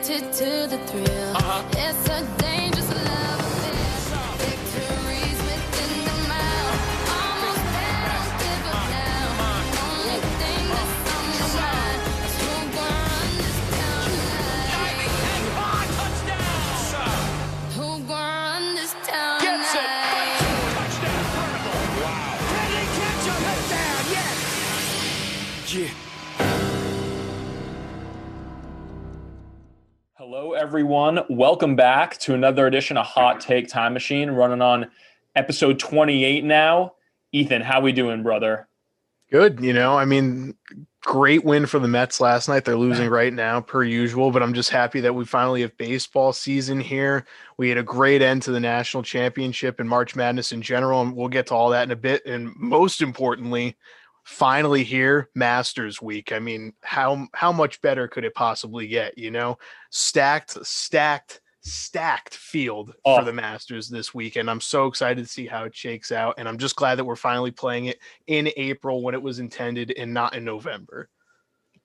addicted to the thrill. Uh-huh. It's a everyone. Welcome back to another edition of Hot Take Time Machine, running on episode 28 now. Ethan, how we doing, brother? Good. You know, I mean, great win for the Mets last night. They're losing right now, per usual, but I'm just happy that we finally have baseball season here. We had a great end to the national championship and March Madness in general, and we'll get to all that in a bit. And most importantly, finally here, Masters Week. I mean, how how much better could it possibly get? You know, stacked, stacked, stacked field Oh. for the Masters this weekend. I'm so excited to see how it shakes out, and I'm just glad that we're finally playing it in April when it was intended and not in November.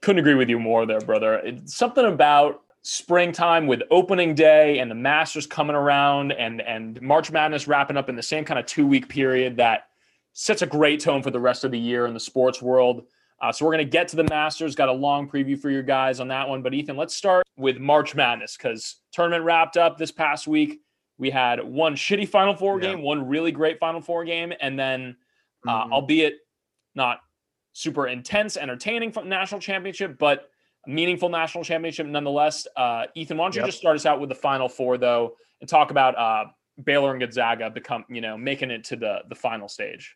Couldn't agree with you more there, brother. It's something about springtime with opening day and the Masters coming around and and March Madness wrapping up in the same kind of two week period that sets a great tone for the rest of the year in the sports world. Uh, so we're going to get to the Masters. Got a long preview for you guys on that one. But Ethan, let's start with March Madness because tournament wrapped up this past week. We had one shitty Final Four Yeah. game, one really great Final Four game, and then uh, Mhm. albeit not super intense, entertaining from national championship, but meaningful national championship nonetheless. Uh, Ethan, why don't you Yep. just start us out with the Final Four though, and talk about uh, Baylor and Gonzaga become you know making it to the the final stage.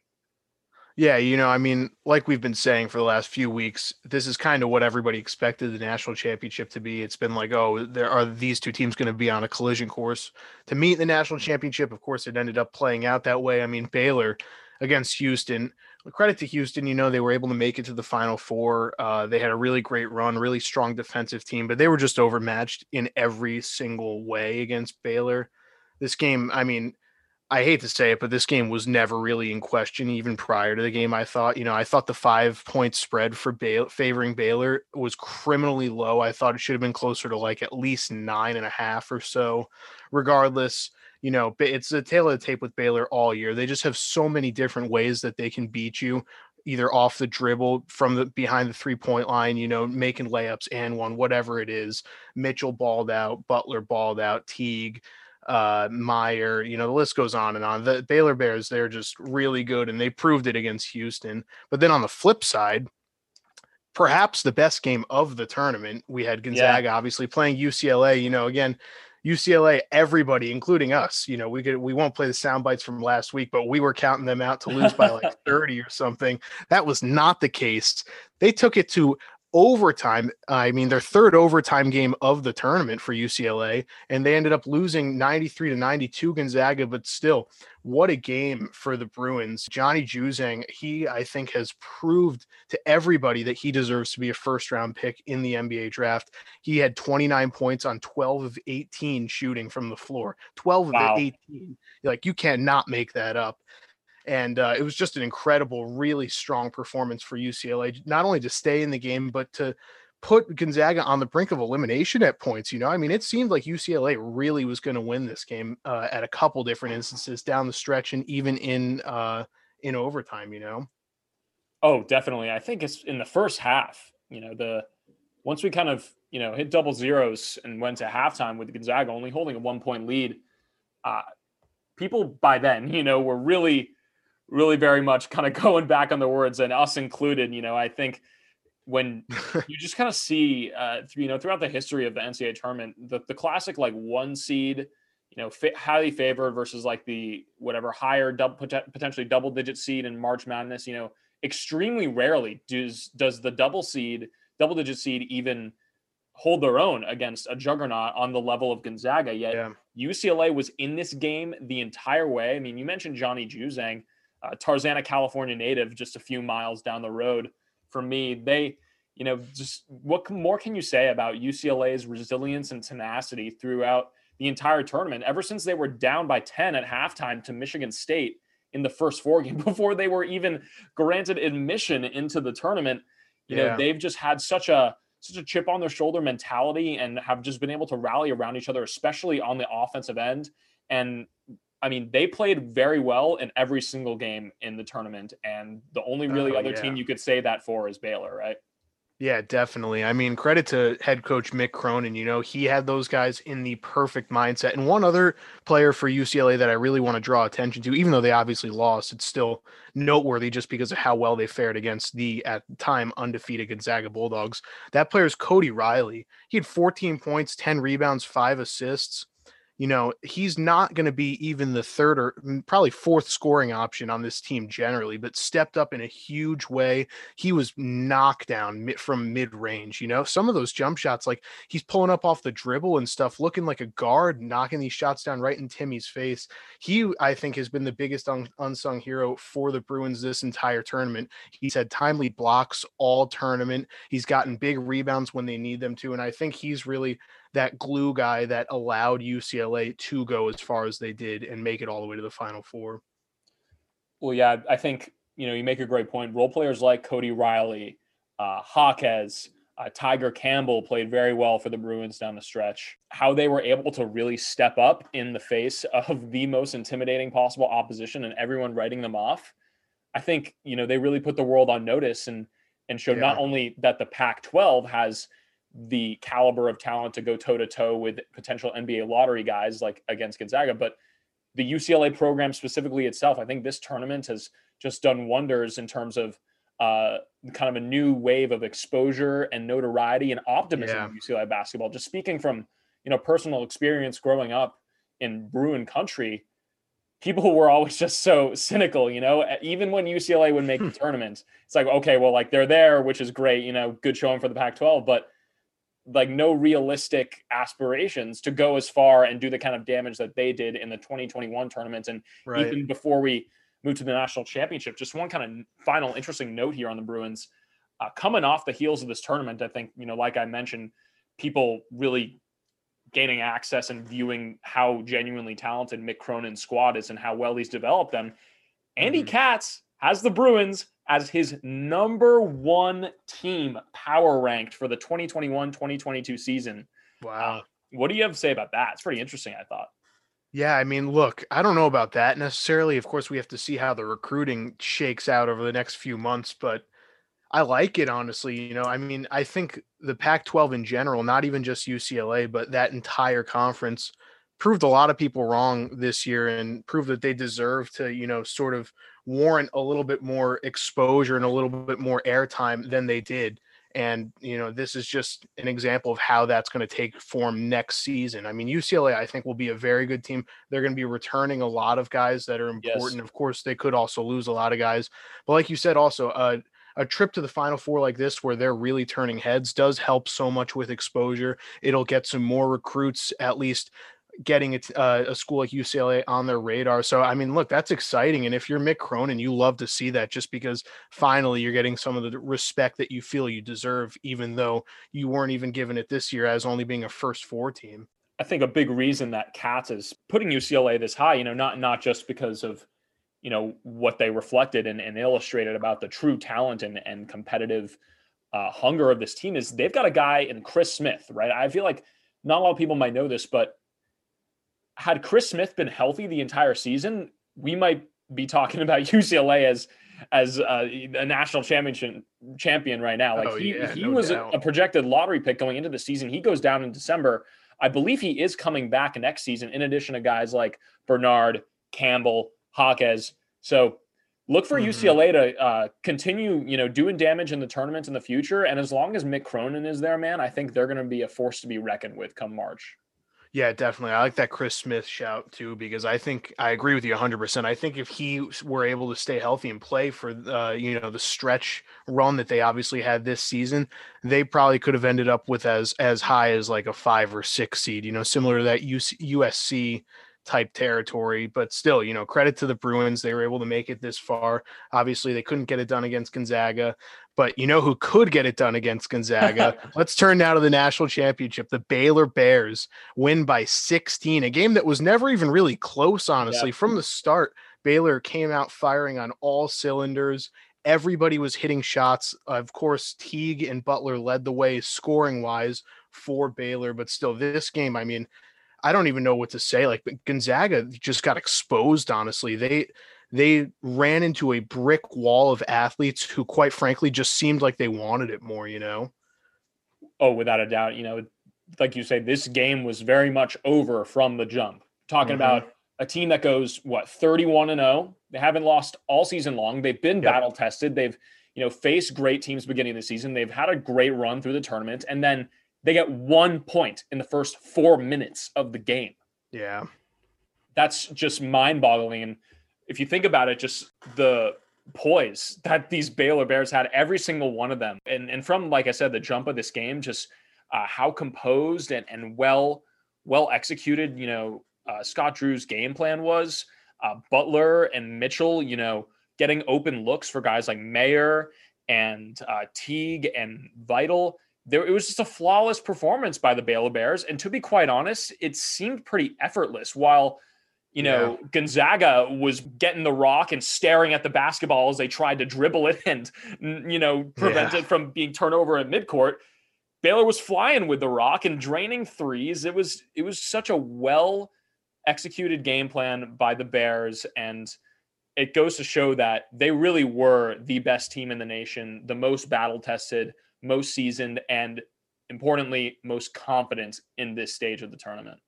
Yeah, you know, I mean, like we've been saying for the last few weeks, this is kind of what everybody expected the national championship to be. It's been like, oh, there are these two teams going to be on a collision course to meet the national championship. Of course, it ended up playing out that way. I mean, Baylor against Houston. Credit to Houston, you know, they were able to make it to the final four. Uh, they had a really great run, really strong defensive team, but they were just overmatched in every single way against Baylor. This game, I mean, I hate to say it, but this game was never really in question even prior to the game. I thought, you know, I thought the five point spread for favoring Baylor was criminally low. I thought it should have been closer to like at least nine and a half or so. Regardless, you know, it's a tail of the tape with Baylor all year. They just have so many different ways that they can beat you, either off the dribble from the behind the three point line, you know, making layups and one, whatever it is. Mitchell balled out, Butler balled out, Teague uh Mayer, you know, the list goes on and on. The Baylor Bears, they're just really good and they proved it against Houston. But then on the flip side, perhaps the best game of the tournament, we had Gonzaga obviously playing UCLA, you know, again, UCLA, everybody, including us, you know, we could we won't play the sound bites from last week, but we were counting them out to lose by like 30 or something. That was not the case. They took it to overtime. I mean, their third overtime game of the tournament for UCLA, and they ended up losing 93 to 92 Gonzaga, but still, what a game for the Bruins. Johnny Juzang, he, I think, has proved to everybody that he deserves to be a first round pick in the NBA draft. He had 29 points on 12 of 18 shooting from the floor. 12 Wow. of 18. Like, you cannot make that up and uh, it was just an incredible, really strong performance for UCLA, not only to stay in the game, but to put Gonzaga on the brink of elimination at points. You know, I mean, it seemed like UCLA really was going to win this game uh, at a couple different instances down the stretch, and even in uh, in overtime. You know, Oh, definitely. I think it's in the first half. You know, the once we kind of you know hit double zeros and went to halftime with Gonzaga only holding a one point lead, uh, people by then you know were really, really very much kind of going back on the words and us included. You know, I think when you just kind of see, uh, you know, throughout the history of the NCAA tournament, the, the classic like one seed, you know, fa- highly favored versus like the whatever higher double, potentially double digit seed in March Madness, you know, extremely rarely does does the double seed, double digit seed even hold their own against a juggernaut on the level of Gonzaga. Yet Yeah. UCLA was in this game the entire way. I mean, you mentioned Johnny Juzang, uh, Tarzana, California native, just a few miles down the road from me. They, you know, just what more can you say about UCLA's resilience and tenacity throughout the entire tournament? Ever since they were down by 10 at halftime to Michigan State in the first four game before they were even granted admission into the tournament, you know, they've just had such a such a chip on their shoulder mentality and have just been able to rally around each other, especially on the offensive end. And I mean, they played very well in every single game in the tournament. And the only really Oh, other yeah. team you could say that for is Baylor, right? Yeah, definitely. I mean, credit to head coach Mick Cronin. You know, he had those guys in the perfect mindset. And one other player for UCLA that I really want to draw attention to, even though they obviously lost, it's still noteworthy just because of how well they fared against the at the time undefeated Gonzaga Bulldogs. That player is Cody Riley. He had 14 points, 10 rebounds, five assists. You know, he's not going to be even the third or mm, probably fourth scoring option on this team generally, but stepped up in a huge way he was knocked down from mid range. You know, some of those jump shots, like he's pulling up off the dribble and stuff, looking like a guard, knocking these shots down right in Timme's face. He, I think, has been the biggest un- unsung hero for the Bruins this entire tournament. He's had timely blocks all tournament. He's gotten big rebounds when they need them to, and I think he's really that glue guy that allowed UCLA to go as far as they did and make it all the way to the Final Four. Well, yeah, I think you know you make a great point. Role players like Cody Riley, uh, Jaquez, uh, Tiger Campbell played very well for the Bruins down the stretch. How they were able to really step up in the face of the most intimidating possible opposition and everyone writing them off. I think you know they really put the world on notice and and showed not only that the Pac-12 has the caliber of talent to go toe to toe with potential NBA lottery guys like against Gonzaga, but the UCLA program specifically itself, I think this tournament has just done wonders in terms of uh, kind of a new wave of exposure and notoriety and optimism Yeah. in UCLA basketball. Just speaking from you know personal experience growing up in Bruin country, people were always just so cynical. You know, even when UCLA would make the tournament, it's like okay, well, like they're there, which is great. You know, good showing for the Pac-12, but like no realistic aspirations to go as far and do the kind of damage that they did in the 2021 tournament and Right. even before we move to the national championship just one kind of final interesting note here on the bruins uh, coming off the heels of this tournament i think you know like i mentioned people really gaining access and viewing how genuinely talented mick cronin's squad is and how well he's developed them andy Mhm. katz has the bruins as his number one team power ranked for the 2021-2022 season wow. Um, what do you have to say about that it's pretty interesting i thought Yeah, I mean, look, I don't know about that necessarily. Of course, we have to see how the recruiting shakes out over the next few months, but I like it honestly. You know, I mean, I think the Pac 12 in general, not even just UCLA, but that entire conference proved a lot of people wrong this year and proved that they deserve to, you know, sort of warrant a little bit more exposure and a little bit more airtime than they did. And, you know, this is just an example of how that's going to take form next season. I mean, UCLA, I think, will be a very good team. They're going to be returning a lot of guys that are Yes. important. Of course, they could also lose a lot of guys. But like you said, also, uh, a trip to the final four like this where they're really turning heads does help so much with exposure it'll get some more recruits at least getting it uh, a school like ucla on their radar. So i mean look that's exciting. And if you're mick cronin you love to see that just because finally you're getting some of the respect that you feel you deserve even though you weren't even given it this year as only being a first four team. I think a big reason that Katz is putting UCLA this high, you know, not not just because of, you know, what they reflected and, and illustrated about the true talent and, and competitive uh, hunger of this team is they've got a guy in Chris Smith, right? I feel like not a lot of people might know this, but had Chris Smith been healthy the entire season, we might be talking about UCLA as as uh, a national championship champion right now. Like Oh, he yeah, he no was a, a projected lottery pick going into the season. He goes down in December. I believe he is coming back next season, in addition to guys like Bernard, Campbell, Jaquez. So look for Mhm. UCLA to uh, continue, you know, doing damage in the tournament in the future. And as long as Mick Cronin is there, man, I think they're going to be a force to be reckoned with come March. Yeah, definitely. I like that Chris Smith shout too because I think I agree with you 100%. I think if he were able to stay healthy and play for uh, you know the stretch run that they obviously had this season, they probably could have ended up with as as high as like a 5 or 6 seed, you know, similar to that USC type territory, but still, you know, credit to the Bruins. They were able to make it this far. Obviously, they couldn't get it done against Gonzaga, but you know who could get it done against Gonzaga? Let's turn now to the national championship. The Baylor Bears win by 16, a game that was never even really close, honestly. From the start, Baylor came out firing on all cylinders. everybody was hitting shots. Of course, Teague and Butler led the way scoring wise for Baylor, but still, this game, I mean, I don't even know what to say. Like Gonzaga just got exposed. Honestly, they they ran into a brick wall of athletes who, quite frankly, just seemed like they wanted it more. You know. Oh, without a doubt. You know, like you say, this game was very much over from the jump. Talking mm-hmm. about a team that goes what 31 and 0. They haven't lost all season long. They've been yep. battle tested. They've you know faced great teams beginning of the season. They've had a great run through the tournament, and then they get one point in the first four minutes of the game. Yeah. That's just mind boggling. And if you think about it, just the poise that these Baylor Bears had, every single one of them. And, and from, like I said, the jump of this game, just uh, how composed and, and well, well executed, you know, uh, Scott Drew's game plan was. Uh, Butler and Mitchell, you know, getting open looks for guys like Mayer and uh, Teague and Vital there it was just a flawless performance by the Baylor Bears. And to be quite honest, it seemed pretty effortless. While you know yeah. Gonzaga was getting the rock and staring at the basketball as they tried to dribble it and you know prevent yeah. it from being turned over at midcourt. Baylor was flying with the rock and draining threes. It was it was such a well executed game plan by the Bears and it goes to show that they really were the best team in the nation, the most battle tested most seasoned, and importantly, most confident in this stage of the tournament.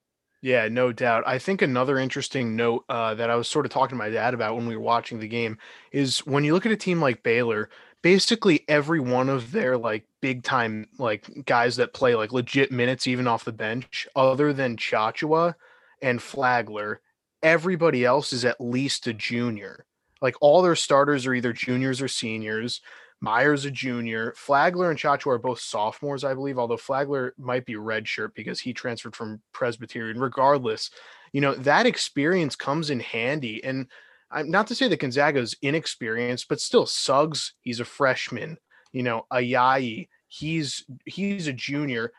Yeah, no doubt. I think another interesting note uh, that I was sort of talking to my dad about when we were watching the game is when you look at a team like Baylor, basically every one of their like big time like guys that play like legit minutes even off the bench, other than Tchatchoua and Flagler, everybody else is at least a junior. Like all their starters are either juniors or seniors. Mayer's a junior. Flagler and Tchatchoua are both sophomores, I believe, although Flagler might be redshirt because he transferred from Presbyterian. Regardless, you know, that experience comes in handy. And I'm not to say that Gonzaga is inexperienced, but still Suggs, he's a freshman. You know, Ayayi, he's he's a junior.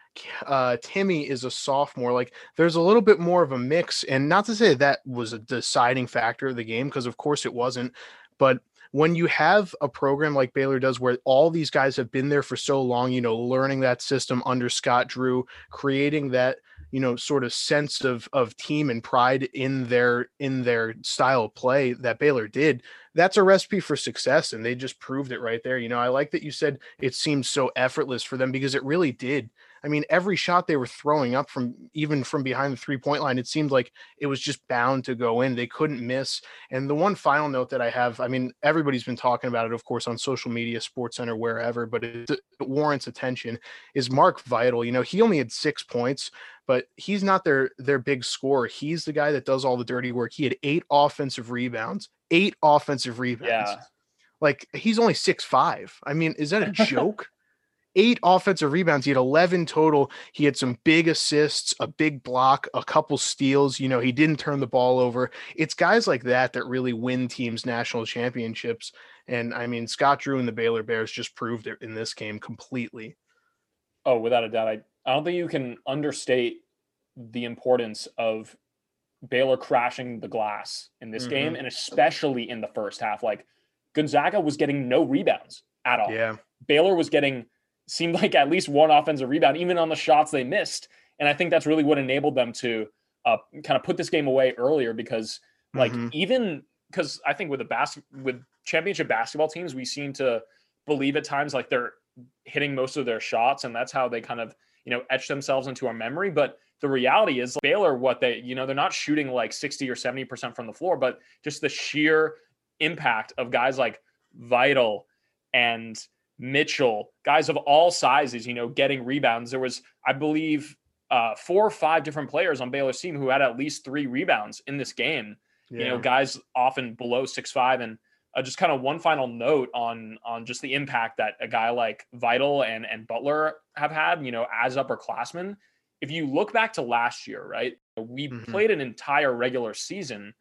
Uh, Timme is a sophomore. Like there's a little bit more of a mix, and not to say that was a deciding factor of the game, because of course it wasn't. But when you have a program like Baylor does, where all these guys have been there for so long, you know, learning that system under Scott Drew, creating that you know sort of sense of of team and pride in their in their style of play that Baylor did that's a recipe for success and they just proved it right there. You know I like that you said it seemed so effortless for them because it really did I mean, every shot they were throwing up from even from behind the three point line, it seemed like it was just bound to go in. They couldn't miss. And the one final note that I have, I mean, everybody's been talking about it, of course, on social media, Sports Center, wherever, but it, it warrants attention. Is Mark Vital? You know, he only had six points, but he's not their their big scorer. He's the guy that does all the dirty work. He had eight offensive rebounds, eight offensive rebounds. Yeah. Like he's only six five. I mean, is that a joke? Eight offensive rebounds. He had 11 total. He had some big assists, a big block, a couple steals. You know, he didn't turn the ball over. It's guys like that that really win teams national championships. And I mean, Scott Drew and the Baylor Bears just proved it in this game completely. Oh, without a doubt. I, I don't think you can understate the importance of Baylor crashing the glass in this mm-hmm. game, and especially in the first half. Like Gonzaga was getting no rebounds at all. Yeah. Baylor was getting seemed like at least one offensive rebound, even on the shots they missed. And I think that's really what enabled them to uh, kind of put this game away earlier because, like, mm-hmm. even because I think with the bas- with championship basketball teams, we seem to believe at times like they're hitting most of their shots, and that's how they kind of you know etch themselves into our memory. But the reality is, like, Baylor, what they you know they're not shooting like sixty or seventy percent from the floor, but just the sheer impact of guys like Vital and Mitchell, guys of all sizes, you know, getting rebounds. There was, I believe, uh, four or five different players on Baylor's team who had at least three rebounds in this game. Yeah. You know, guys often below six five, and uh, just kind of one final note on on just the impact that a guy like Vital and and Butler have had. You know, as upperclassmen. If you look back to last year, right, we mm-hmm. played an entire regular season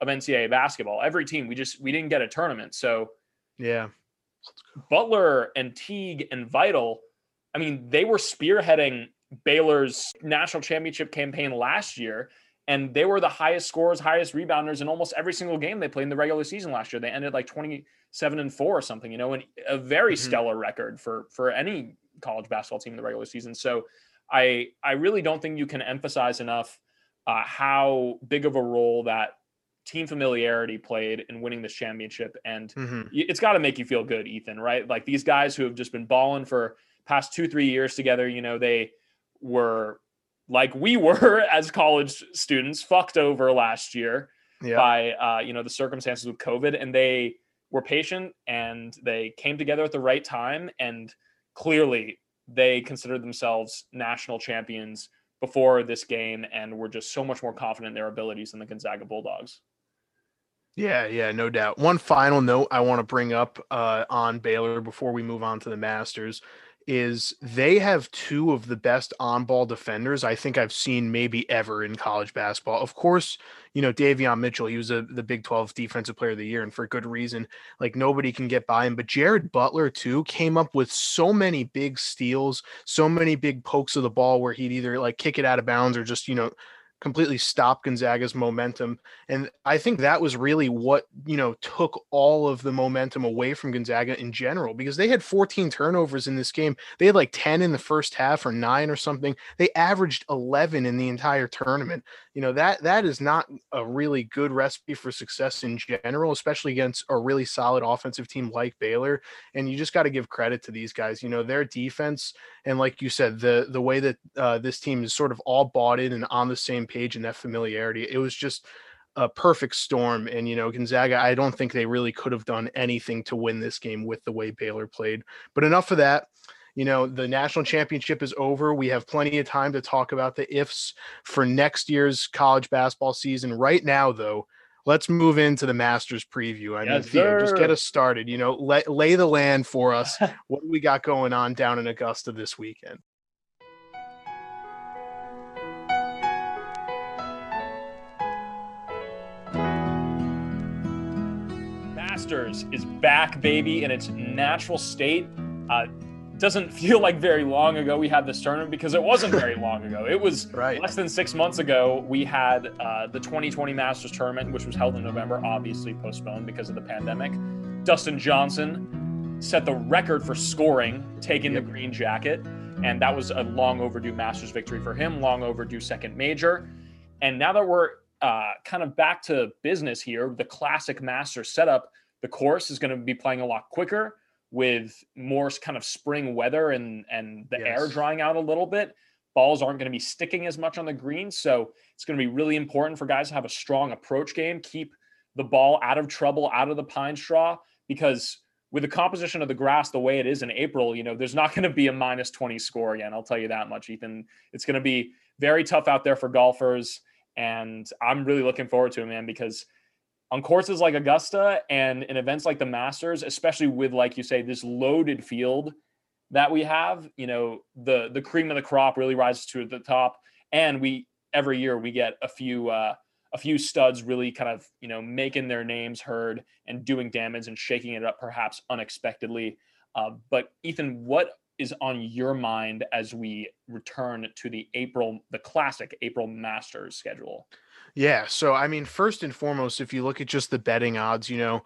of NCAA basketball. Every team, we just we didn't get a tournament, so yeah Butler and Teague and Vital, I mean, they were spearheading Baylor's national championship campaign last year. And they were the highest scorers, highest rebounders in almost every single game they played in the regular season last year. They ended like 27 and 4 or something, you know, and a very Mhm. stellar record for for any college basketball team in the regular season. So I I really don't think you can emphasize enough uh, how big of a role that team familiarity played in winning this championship. And Mhm. it's got to make you feel good, Ethan, right? Like these guys who have just been balling for past two, three years together, you know, they were like we were as college students, fucked over last year Yeah. by uh, you know the circumstances with COVID, and they were patient and they came together at the right time, and clearly they considered themselves national champions before this game, and were just so much more confident in their abilities than the Gonzaga Bulldogs. Yeah, yeah, no doubt. One final note I want to bring up uh, on Baylor before we move on to the Masters is they have two of the best on-ball defenders I think I've seen maybe ever in college basketball. Of course, you know Davion Mitchell, he was a, the Big 12 Defensive Player of the Year, and for good reason. Like nobody can get by him. But Jared Butler too came up with so many big steals, so many big pokes of the ball where he'd either like kick it out of bounds or just you know completely stop Gonzaga's momentum. And I think that was really what, you know, took all of the momentum away from Gonzaga in general because they had 14 turnovers in this game. They had like 10 in the first half or 9 or something. They averaged 11 in the entire tournament. You know, that that is not a really good recipe for success in general, especially against a really solid offensive team like Baylor. And you just got to give credit to these guys. You know, their defense and like you said, the the way that uh, this team is sort of all bought in and on the same page and that familiarity, it was just a perfect storm. And you know, Gonzaga, I don't think they really could have done anything to win this game with the way Baylor played. But enough of that. You know, the national championship is over. We have plenty of time to talk about the ifs for next year's college basketball season. Right now, though, let's move into the Masters preview. I mean, Yes, Theo, just get us started. You know, lay, lay the land for us. what do we got going on down in Augusta this weekend? Masters is back, baby, in its natural state. Uh, doesn't feel like very long ago we had this tournament because it wasn't very long ago. It was Right. less than six months ago. We had uh, the 2020 Masters tournament, which was held in November, obviously postponed because of the pandemic. Dustin Johnson set the record for scoring, taking Yep. the green jacket, and that was a long overdue Masters victory for him, long overdue second major. And now that we're uh, kind of back to business here, the classic Masters setup, the course is going to be playing a lot quicker with more kind of spring weather and and the air drying out a little bit. Balls aren't going to be sticking as much on the green, so it's going to be really important for guys to have a strong approach game, keep the ball out of trouble, out of the pine straw, because with the composition of the grass the way it is in April, you know, there's not going to be a minus 20 score again. I'll tell you that much, Ethan. It's going to be very tough out there for golfers. And I'm really looking forward to it, man, because on courses like Augusta and in events like the Masters, especially with, like you say, this loaded field that we have, you know, the the cream of the crop really rises to the top. And we every year we get a few uh a few studs really kind of, you know, making their names heard and doing damage and shaking it up perhaps unexpectedly. Uh, but Ethan, what is on your mind as we return to the April, the classic April Masters schedule? Yeah. So, I mean, first and foremost, if you look at just the betting odds, you know,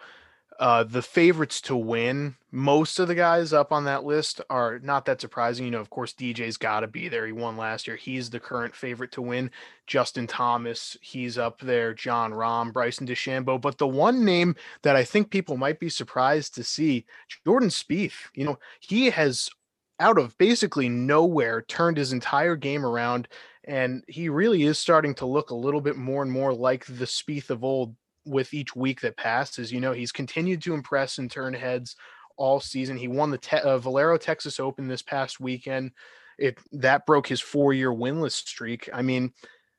uh, the favorites to win, most of the guys up on that list are not that surprising. You know, of course, DJ's got to be there. He won last year. He's the current favorite to win. Justin Thomas, he's up there. Jon Rahm, Bryson DeChambeau. But the one name that I think people might be surprised to see, Jordan Spieth. You know, he has out of basically nowhere turned his entire game around and he really is starting to look a little bit more and more like the Spieth of old with each week that passes. You know, he's continued to impress and turn heads all season. He won the te- uh, Valero Texas Open this past weekend. It that broke his four-year winless streak. I mean,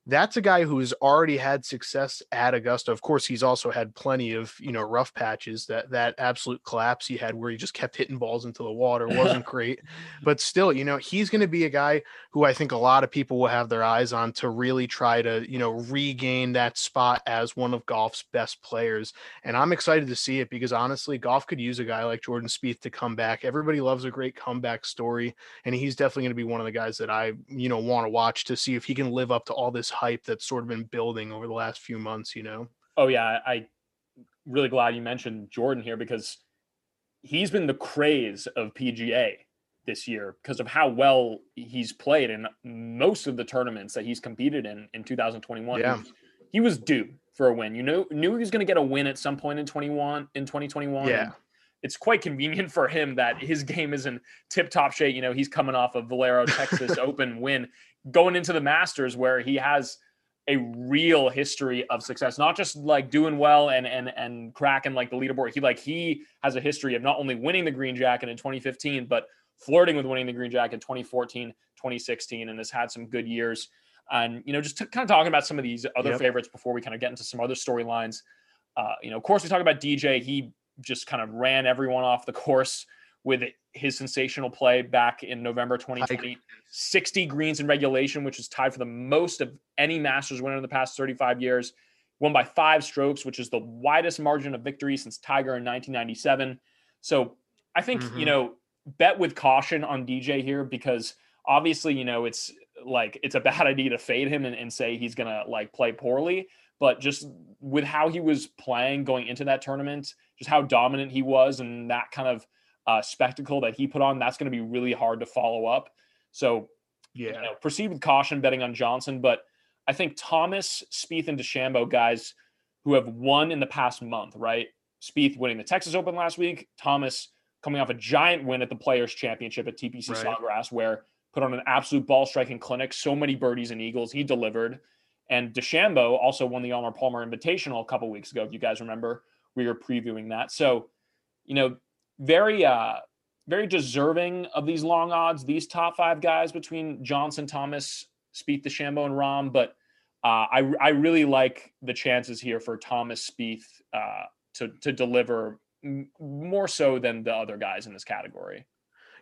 that's a guy who's already had success at Augusta. Of course, he's also had plenty of you know rough patches. That that absolute collapse he had where he just kept hitting balls into the water wasn't great. But still, you know, he's going to be a guy who I think a lot of people will have their eyes on to really try to you know regain that spot as one of golf's best players. And I'm excited to see it because honestly, golf could use a guy like Jordan Spieth to come back. Everybody loves a great comeback story, and he's definitely going to be one of the guys that I you know want to watch to see if he can live up to all this this hype that's sort of been building over the last few months, you know? Oh yeah, I really glad you mentioned Jordan here because he's been the craze of PGA this year because of how well he's played in most of the tournaments that he's competed in in 2021. Yeah. He, was due for a win. You know, knew he was going to get a win at some point in 21 in 2021. Yeah. It's quite convenient for him that his game is in tip-top shape. You know, he's coming off a Valero Texas Open win, going into the Masters where he has a real history of success, not just like doing well and and and cracking like the leaderboard. He like he has a history of not only winning the green jacket in 2015, but flirting with winning the green jacket in 2014, 2016, and has had some good years. And you know, just to, kind of talking about some of these other Yep. favorites before we kind of get into some other storylines. Uh, you know, of course, we talk about DJ. He just kind of ran everyone off the course with his sensational play back in November 2020. 60 greens in regulation, which is tied for the most of any Masters winner in the past 35 years. Won by five strokes, which is the widest margin of victory since Tiger in 1997. So I think, you Mhm. know, bet with caution on DJ here because obviously, you know, it's like it's a bad idea to fade him and, and say he's going to like play poorly. But just with how he was playing going into that tournament, just how dominant he was and that kind of uh, spectacle that he put on, that's going to be really hard to follow up. So Yeah. you know, proceed with caution betting on Johnson, but I think Thomas, Spieth, and DeChambeau guys who have won in the past month, right? Spieth winning the Texas Open last week, Thomas coming off a giant win at the Players Championship at TPC Right. Sawgrass, where put on an absolute ball striking clinic, so many birdies and eagles, he delivered. And DeChambeau also won the Arnold Palmer Invitational a couple weeks ago. If you guys remember, we are previewing that. So, you know, very uh very deserving of these long odds, these top five guys between Johnson, Thomas, Spieth, DeChambeau, and Rahm. But uh, I I really like the chances here for Thomas Spieth uh, to to deliver m- more so than the other guys in this category.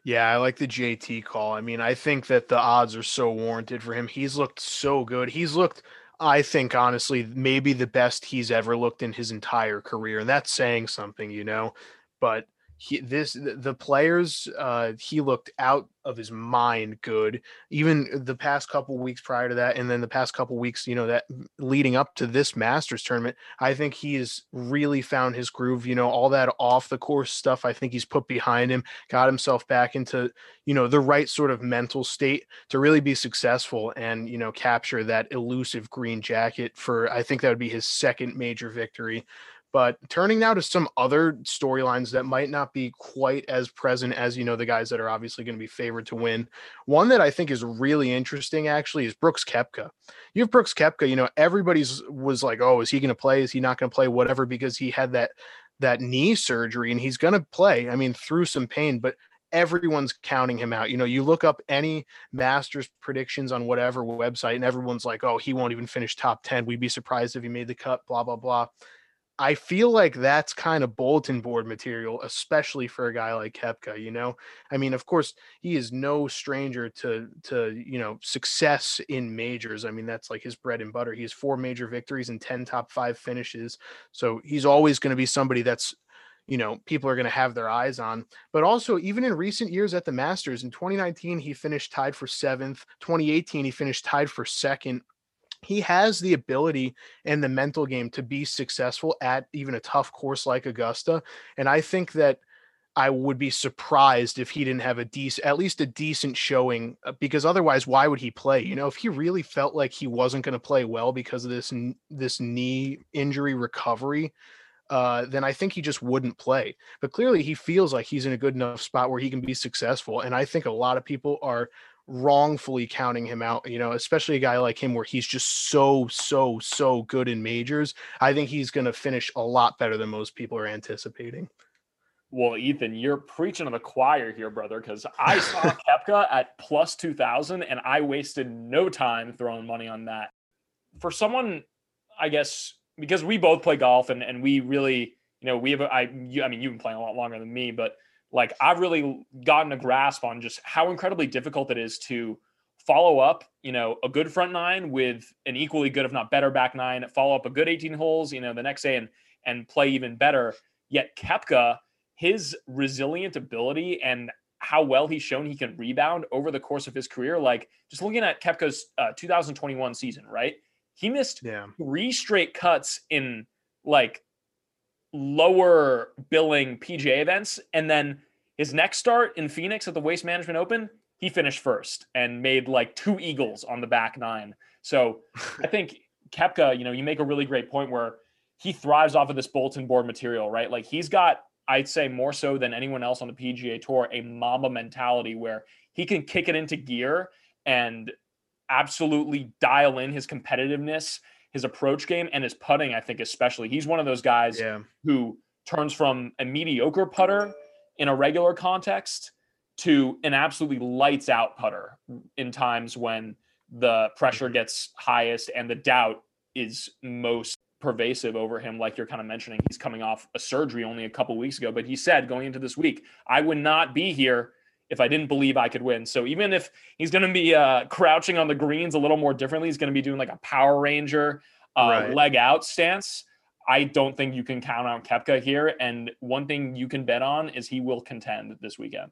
Yeah, I like the JT call. I mean, I think that the odds are so warranted for him. He's looked so good. He's looked, I think, honestly, maybe the best he's ever looked in his entire career. And that's saying something, you know. But he this the players uh he looked out of his mind good even the past couple weeks prior to that and then the past couple weeks you know that leading up to this masters tournament i think he has really found his groove you know all that off the course stuff i think he's put behind him got himself back into you know the right sort of mental state to really be successful and you know capture that elusive green jacket for i think that would be his second major victory but turning now to some other storylines that might not be quite as present as you know the guys that are obviously going to be favored to win. One that I think is really interesting actually is Brooks Koepka. You have Brooks Koepka, you know, everybody's was like, "Oh, is he going to play? Is he not going to play whatever because he had that that knee surgery and he's going to play." I mean, through some pain, but everyone's counting him out. You know, you look up any Masters predictions on whatever website and everyone's like, "Oh, he won't even finish top 10. We'd be surprised if he made the cut, blah blah blah." I feel like that's kind of bulletin board material, especially for a guy like Koepka. You know, I mean, of course, he is no stranger to to you know success in majors. I mean, that's like his bread and butter. He has four major victories and ten top five finishes, so he's always going to be somebody that's you know people are going to have their eyes on. But also, even in recent years at the Masters, in 2019 he finished tied for seventh. 2018 he finished tied for second he has the ability and the mental game to be successful at even a tough course like Augusta. And I think that I would be surprised if he didn't have a decent, at least a decent showing, uh, because otherwise, why would he play? You know, if he really felt like he wasn't going to play well because of this this knee injury recovery, uh, then I think he just wouldn't play. But clearly, he feels like he's in a good enough spot where he can be successful. And I think a lot of people are wrongfully counting him out, you know, especially a guy like him where he's just so, so, so good in majors. I think he's going to finish a lot better than most people are anticipating. Well, Ethan, you're preaching to the choir here, brother, because I saw Koepka at plus 2000 and I wasted no time throwing money on that. For someone, I guess, because we both play golf and, and we really, you know, we have, a- I, you, I mean, you've been playing a lot longer than me, but like I've really gotten a grasp on just how incredibly difficult it is to follow up, you know, a good front nine with an equally good, if not better, back nine, follow up a good 18 holes, you know, the next day and and play even better. Yet Koepka, his resilient ability and how well he's shown he can rebound over the course of his career. Like just looking at Koepka's uh, 2021 season, right? He missed Yeah. three straight cuts in like lower billing PGA events. And then his next start in Phoenix at the Waste Management Open, he finished first and made like two eagles on the back nine. So I think Koepka, you know, you make a really great point where he thrives off of this bulletin board material, right? Like he's got, I'd say more so than anyone else on the PGA Tour, a Mamba mentality where he can kick it into gear and absolutely dial in his competitiveness, his approach game, and his putting. I think especially he's one of those guys Yeah. who turns from a mediocre putter in a regular context to an absolutely lights out putter in times when the pressure mm-hmm. gets highest and the doubt is most pervasive over him like you're kind of mentioning he's coming off a surgery only a couple weeks ago but he said going into this week i would not be here if i didn't believe i could win so even if he's going to be uh, crouching on the greens a little more differently he's going to be doing like a power ranger uh, Right. leg out stance I don't think you can count on Koepka here. And one thing you can bet on is he will contend this weekend.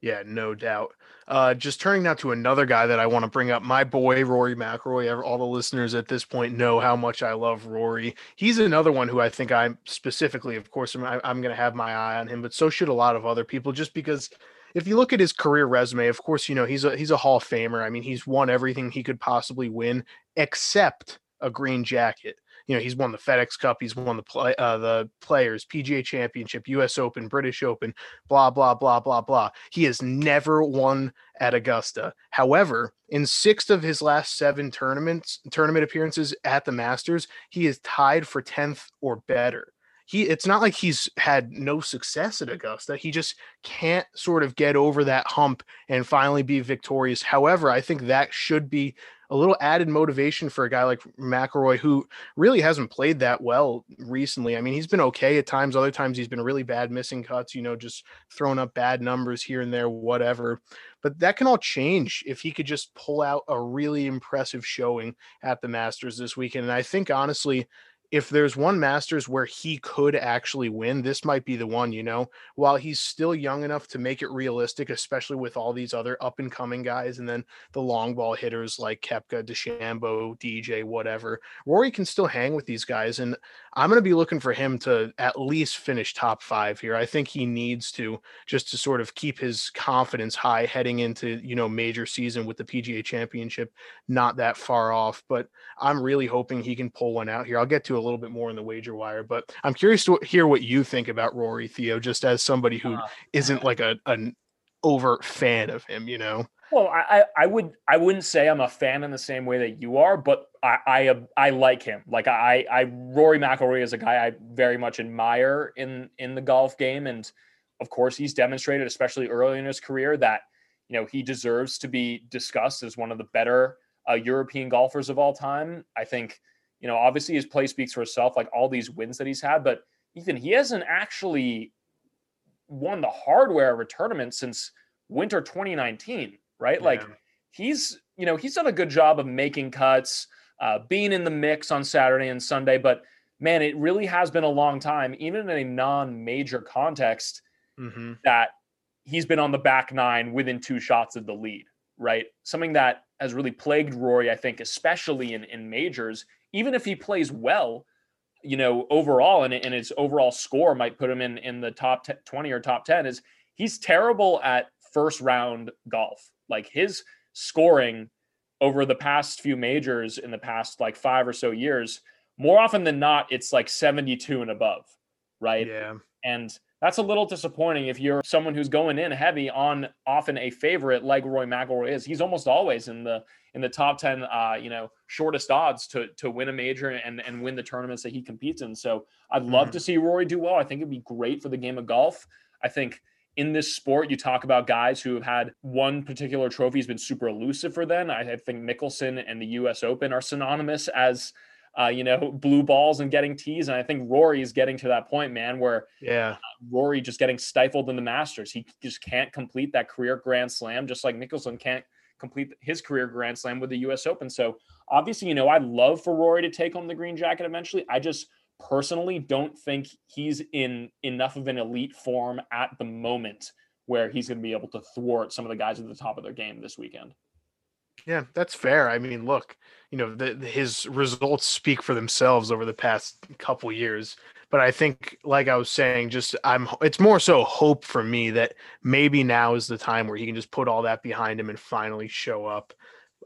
Yeah, no doubt. Uh, just turning now to another guy that I want to bring up, my boy Rory McIlroy. All the listeners at this point know how much I love Rory. He's another one who I think I'm specifically, of course, I'm, I'm going to have my eye on him, but so should a lot of other people. Just because, if you look at his career resume, of course, you know he's a he's a Hall of Famer. I mean, he's won everything he could possibly win except a green jacket. You know, he's won the FedEx Cup, he's won the play, uh, the Players, PGA Championship, U.S. Open, British Open, blah blah blah blah blah. He has never won at Augusta. However, in six of his last seven tournaments, tournament appearances at the Masters, he is tied for tenth or better. He, it's not like he's had no success at Augusta. He just can't sort of get over that hump and finally be victorious. However, I think that should be a little added motivation for a guy like McIlroy, who really hasn't played that well recently. I mean, he's been okay at times. Other times he's been really bad missing cuts, you know, just throwing up bad numbers here and there, whatever. But that can all change if he could just pull out a really impressive showing at the Masters this weekend. And I think honestly, if there's one Masters where he could actually win, this might be the one, you know, while he's still young enough to make it realistic, especially with all these other up and coming guys and then the long ball hitters like Koepka, DeChambeau, DJ, whatever. Rory can still hang with these guys. And I'm going to be looking for him to at least finish top five here. I think he needs to just to sort of keep his confidence high heading into, you know, major season with the PGA championship not that far off. But I'm really hoping he can pull one out here. I'll get to a little bit more in the wager wire, but I'm curious to hear what you think about Rory Theo, just as somebody who Uh, not like a an overt fan of him, you know. Well, I, I I would I wouldn't say I'm a fan in the same way that you are, but I I, I like him. Like I I Rory McIlroy is a guy I very much admire in in the golf game, and of course he's demonstrated, especially early in his career, that you know he deserves to be discussed as one of the better uh, European golfers of all time. I think you know obviously his play speaks for itself, like all these wins that he's had, but Ethan he hasn't actually won the hardware of a tournament since winter 2019 right? Like he's you know he's done a good job of making cuts uh, being in the mix on saturday and sunday but man it really has been a long time even in a non-major context Mhm. that he's been on the back nine within two shots of the lead right? Something that has really plagued rory i think especially in, in majors. Even if he plays well you know overall and, and his overall score might put him in in the top 10, 20 or top 10 is he's terrible at first round golf. Like his scoring over the past few majors in the past like five or so years more often than not it's like 72 and above right? Yeah. and that's a little disappointing if you're someone who's going in heavy on often a favorite like Roy McIlroy is. He's almost always in the in the top 10 uh, you know, shortest odds to to win a major and and win the tournaments that he competes in. So I'd love to see Rory do well. I think it'd be great for the game of golf. I think in this sport, you talk about guys who have had one particular trophy has been super elusive for them. I think Mickelson and the U.S. Open are synonymous as, uh, you know, blue balls and getting tees. And I think Rory is getting to that point, man, where Yeah. Rory just getting stifled in the Masters. He just can't complete that career Grand Slam, just like Mickelson can't complete his career Grand Slam with the U.S. Open. So obviously, you know, I'd love for Rory to take home the green jacket eventually. I just personally don't think he's in enough of an elite form at the moment where he's going to be able to thwart some of the guys at the top of their game this weekend. Yeah, that's fair. I mean, look, you know, the, his results speak for themselves over the past couple years. But I think, like I was saying, just I'm. It's more so hope for me that maybe now is the time where he can just put all that behind him and finally show up.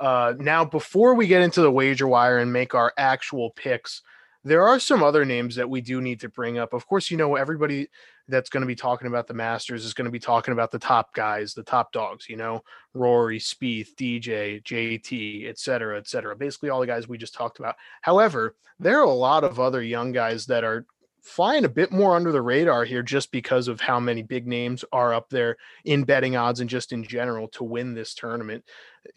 Uh, now, before we get into the wager wire and make our actual picks, there are some other names that we do need to bring up. Of course, you know everybody that's going to be talking about the Masters is going to be talking about the top guys, the top dogs. You know, Rory, Spieth, DJ, JT, et cetera, et cetera. Basically, all the guys we just talked about. However, there are a lot of other young guys that are flying a bit more under the radar here just because of how many big names are up there in betting odds and just in general to win this tournament.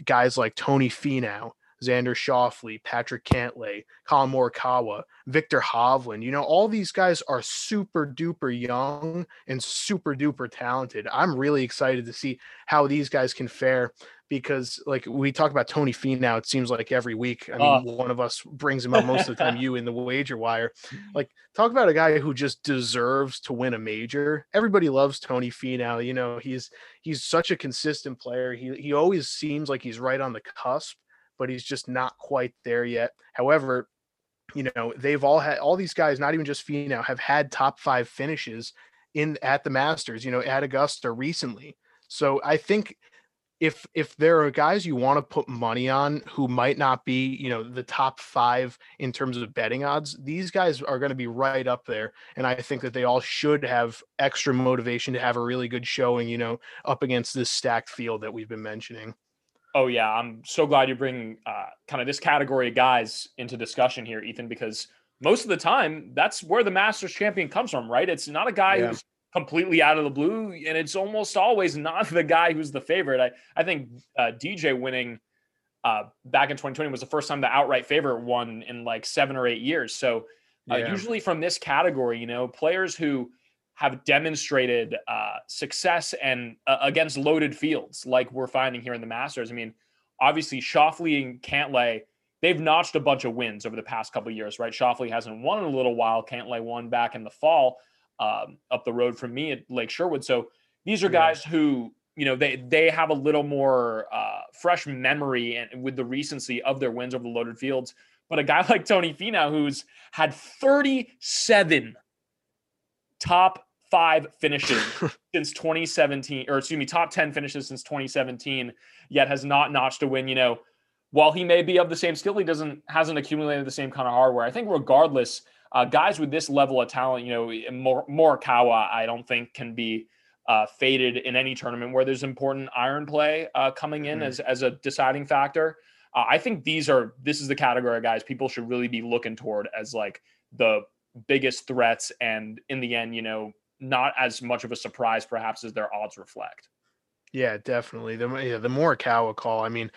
Guys like Tony Finau, Xander Schauffele, Patrick Cantlay, Collin Morikawa, Viktor Hovland. You know, all these guys are super duper young and super duper talented. I'm really excited to see how these guys can fare because, like, we talk about Tony Finau. it seems like every week. I mean, Oh. one of us brings him up most of the time, you in the wager wire. Like, talk about a guy who just deserves to win a major. Everybody loves Tony Finau. You know, he's he's such a consistent player. He he always seems like he's right on the cusp, but he's just not quite there yet. However, you know, they've all had all these guys, not even just Finau, have had top five finishes in at the Masters, you know, at Augusta recently. So I think if if there are guys you want to put money on who might not be, you know, the top five in terms of betting odds, these guys are going to be right up there. And I think that they all should have extra motivation to have a really good showing, you know, up against this stacked field that we've been mentioning. Oh yeah, I'm so glad you bring uh, kind of this category of guys into discussion here, Ethan, because most of the time that's where the Masters champion comes from, right? It's not a guy Yeah. who's completely out of the blue, and it's almost always not the guy who's the favorite. I I think uh, DJ winning uh, back in 2020 was the first time the outright favorite won in like seven or eight years. So uh, Yeah. usually from this category, you know, players who have demonstrated uh, success and uh, against loaded fields, like we're finding here in the Masters. I mean, obviously Schauffele and Cantlay, they've notched a bunch of wins over the past couple of years, right? Schauffele hasn't won in a little while. Cantlay won back in the fall um, up the road from me at Lake Sherwood. So these are Yeah. guys who you know they they have a little more uh, fresh memory and with the recency of their wins over the loaded fields. But a guy like Tony Finau, who's had 37 top five finishes since 2017, or excuse me, top 10 finishes since 2017, yet has not notched a win. You know, while he may be of the same skill, he doesn't hasn't accumulated the same kind of hardware. I think regardless, uh, guys with this level of talent, you know, Mor- Morikawa, I don't think can be uh, faded in any tournament where there's important iron play uh, coming in Mhm. as as a deciding factor. Uh, I think these are this is the category of guys people should really be looking toward as like the biggest threats, and in the end, you know, not as much of a surprise perhaps as their odds reflect. Yeah, definitely. The yeah, the Morikawa call. I mean,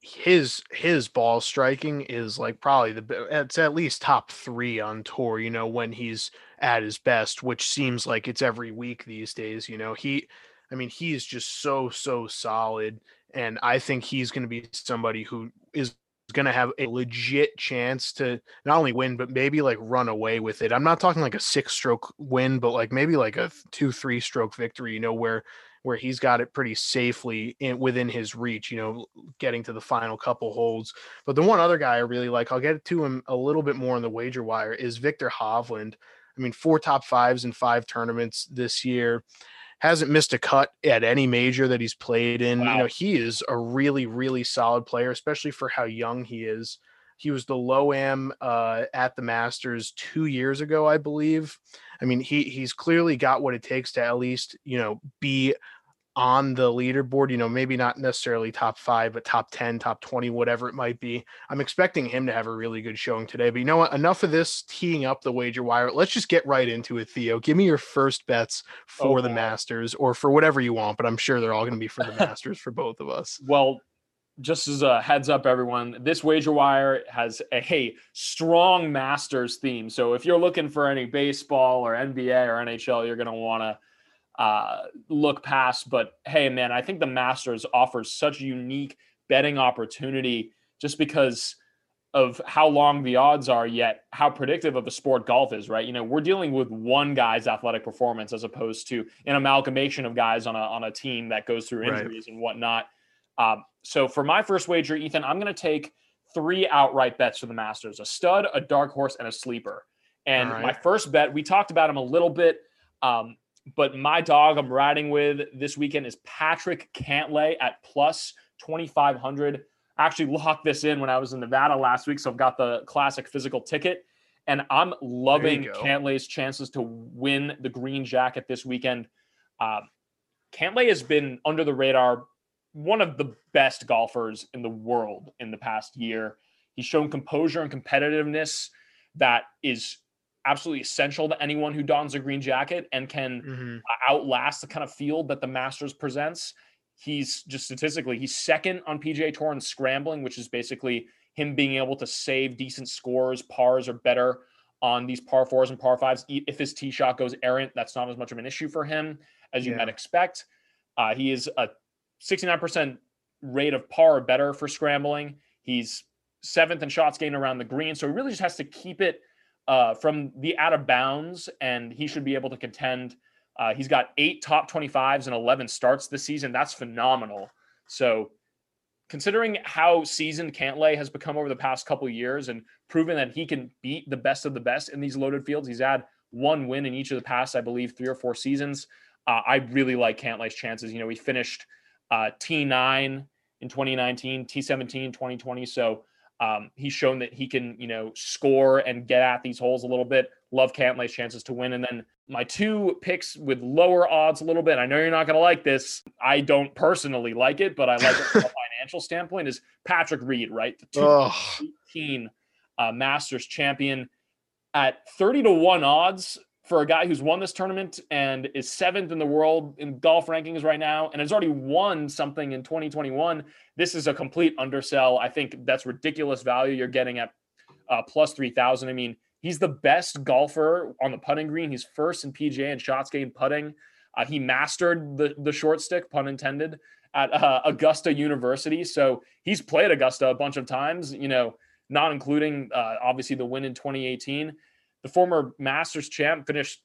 his his ball striking is like probably the it's at least top three on tour. You know when he's at his best, which seems like it's every week these days. You know he, I mean, he's just so so solid, and I think he's going to be somebody who is going to have a legit chance to not only win but maybe like run away with it. I'm not talking like a six stroke win, but like maybe like a two three stroke victory. You know where where he's got it pretty safely in within his reach, you know, getting to the final couple holds. But the one other guy I really like, I'll get to him a little bit more on the wager wire, is Viktor Hovland. I mean, four top fives in five tournaments this year. Hasn't missed a cut at any major that he's played in. You know, he is a really, really solid player, especially for how young he is. He was the low am uh, at the Masters two years ago, I believe. I mean, he he's clearly got what it takes to at least you know be on the leaderboard. You know, maybe not necessarily top five, but top ten, top twenty, whatever it might be. I'm expecting him to have a really good showing today. But you know what? Enough of this teeing up the wager wire. Let's just get right into it, Theo. Give me your first bets oh, for Oh, the. Masters or for whatever you want. But I'm sure they're all going to be for the Masters for both of us. Well, just as a heads up, everyone, this wager wire has a hey, strong Masters theme. So if you're looking for any baseball or NBA or NHL, you're going to want to uh, look past. But hey, man, I think the Masters offers such a unique betting opportunity just because of how long the odds are yet how predictive of a sport golf is right you know we're dealing with one guy's athletic performance as opposed to an amalgamation of guys on a, on a team that goes through Right. injuries and whatnot um, so for my first wager ethan i'm going to take three outright bets for the masters a stud a dark horse and a sleeper and right. my first bet we talked about him a little bit um, but my dog i'm riding with this weekend is patrick cantlay at plus 2500 I actually locked this in when I was in Nevada last week, so I've got the classic physical ticket, and I'm loving. Cantlay's chances to win the green jacket this weekend. Um, Cantlay has been under the radar, one of the best golfers in the world in the past year. He's shown composure and competitiveness that is absolutely essential to anyone who dons a green jacket and can Mhm. outlast the kind of field that the Masters presents. He's just statistically, he's second on PGA Tour in scrambling, which is basically him being able to save decent scores, pars or better on these par fours and par fives. If his tee shot goes errant, that's not as much of an issue for him as you Yeah. might expect. Uh, he is a 69% rate of par or better for scrambling. He's seventh in shots gained around the green. So he really just has to keep it uh, from the out of bounds, and he should be able to contend. Uh, he's got eight top 25s and 11 starts this season. That's phenomenal. So, considering how seasoned Cantlay has become over the past couple years and proven that he can beat the best of the best in these loaded fields, he's had one win in each of the past, I believe, three or four seasons. Uh, I really like Cantlay's chances. You know, he finished uh, T9 in 2019, T17 2020. So, um, he's shown that he can, you know, score and get at these holes a little bit. Love Cantlay's chances to win. And then my two picks with lower odds a little bit. I know you're not going to like this. I don't personally like it, but I like it from a financial standpoint. Is Patrick Reed right? The 2018 uh, Masters champion at 30 to one odds for a guy who's won this tournament and is seventh in the world in golf rankings right now and has already won something in 2021. This is a complete undersell. I think that's ridiculous value you're getting at uh, plus 3,000. I mean, he's the best golfer on the putting green. He's first in PGA and shots gained putting. Uh, he mastered the, the short stick, pun intended, at uh, Augusta University. So he's played Augusta a bunch of times, you know, not including uh, obviously the win in 2018. The former Masters champ finished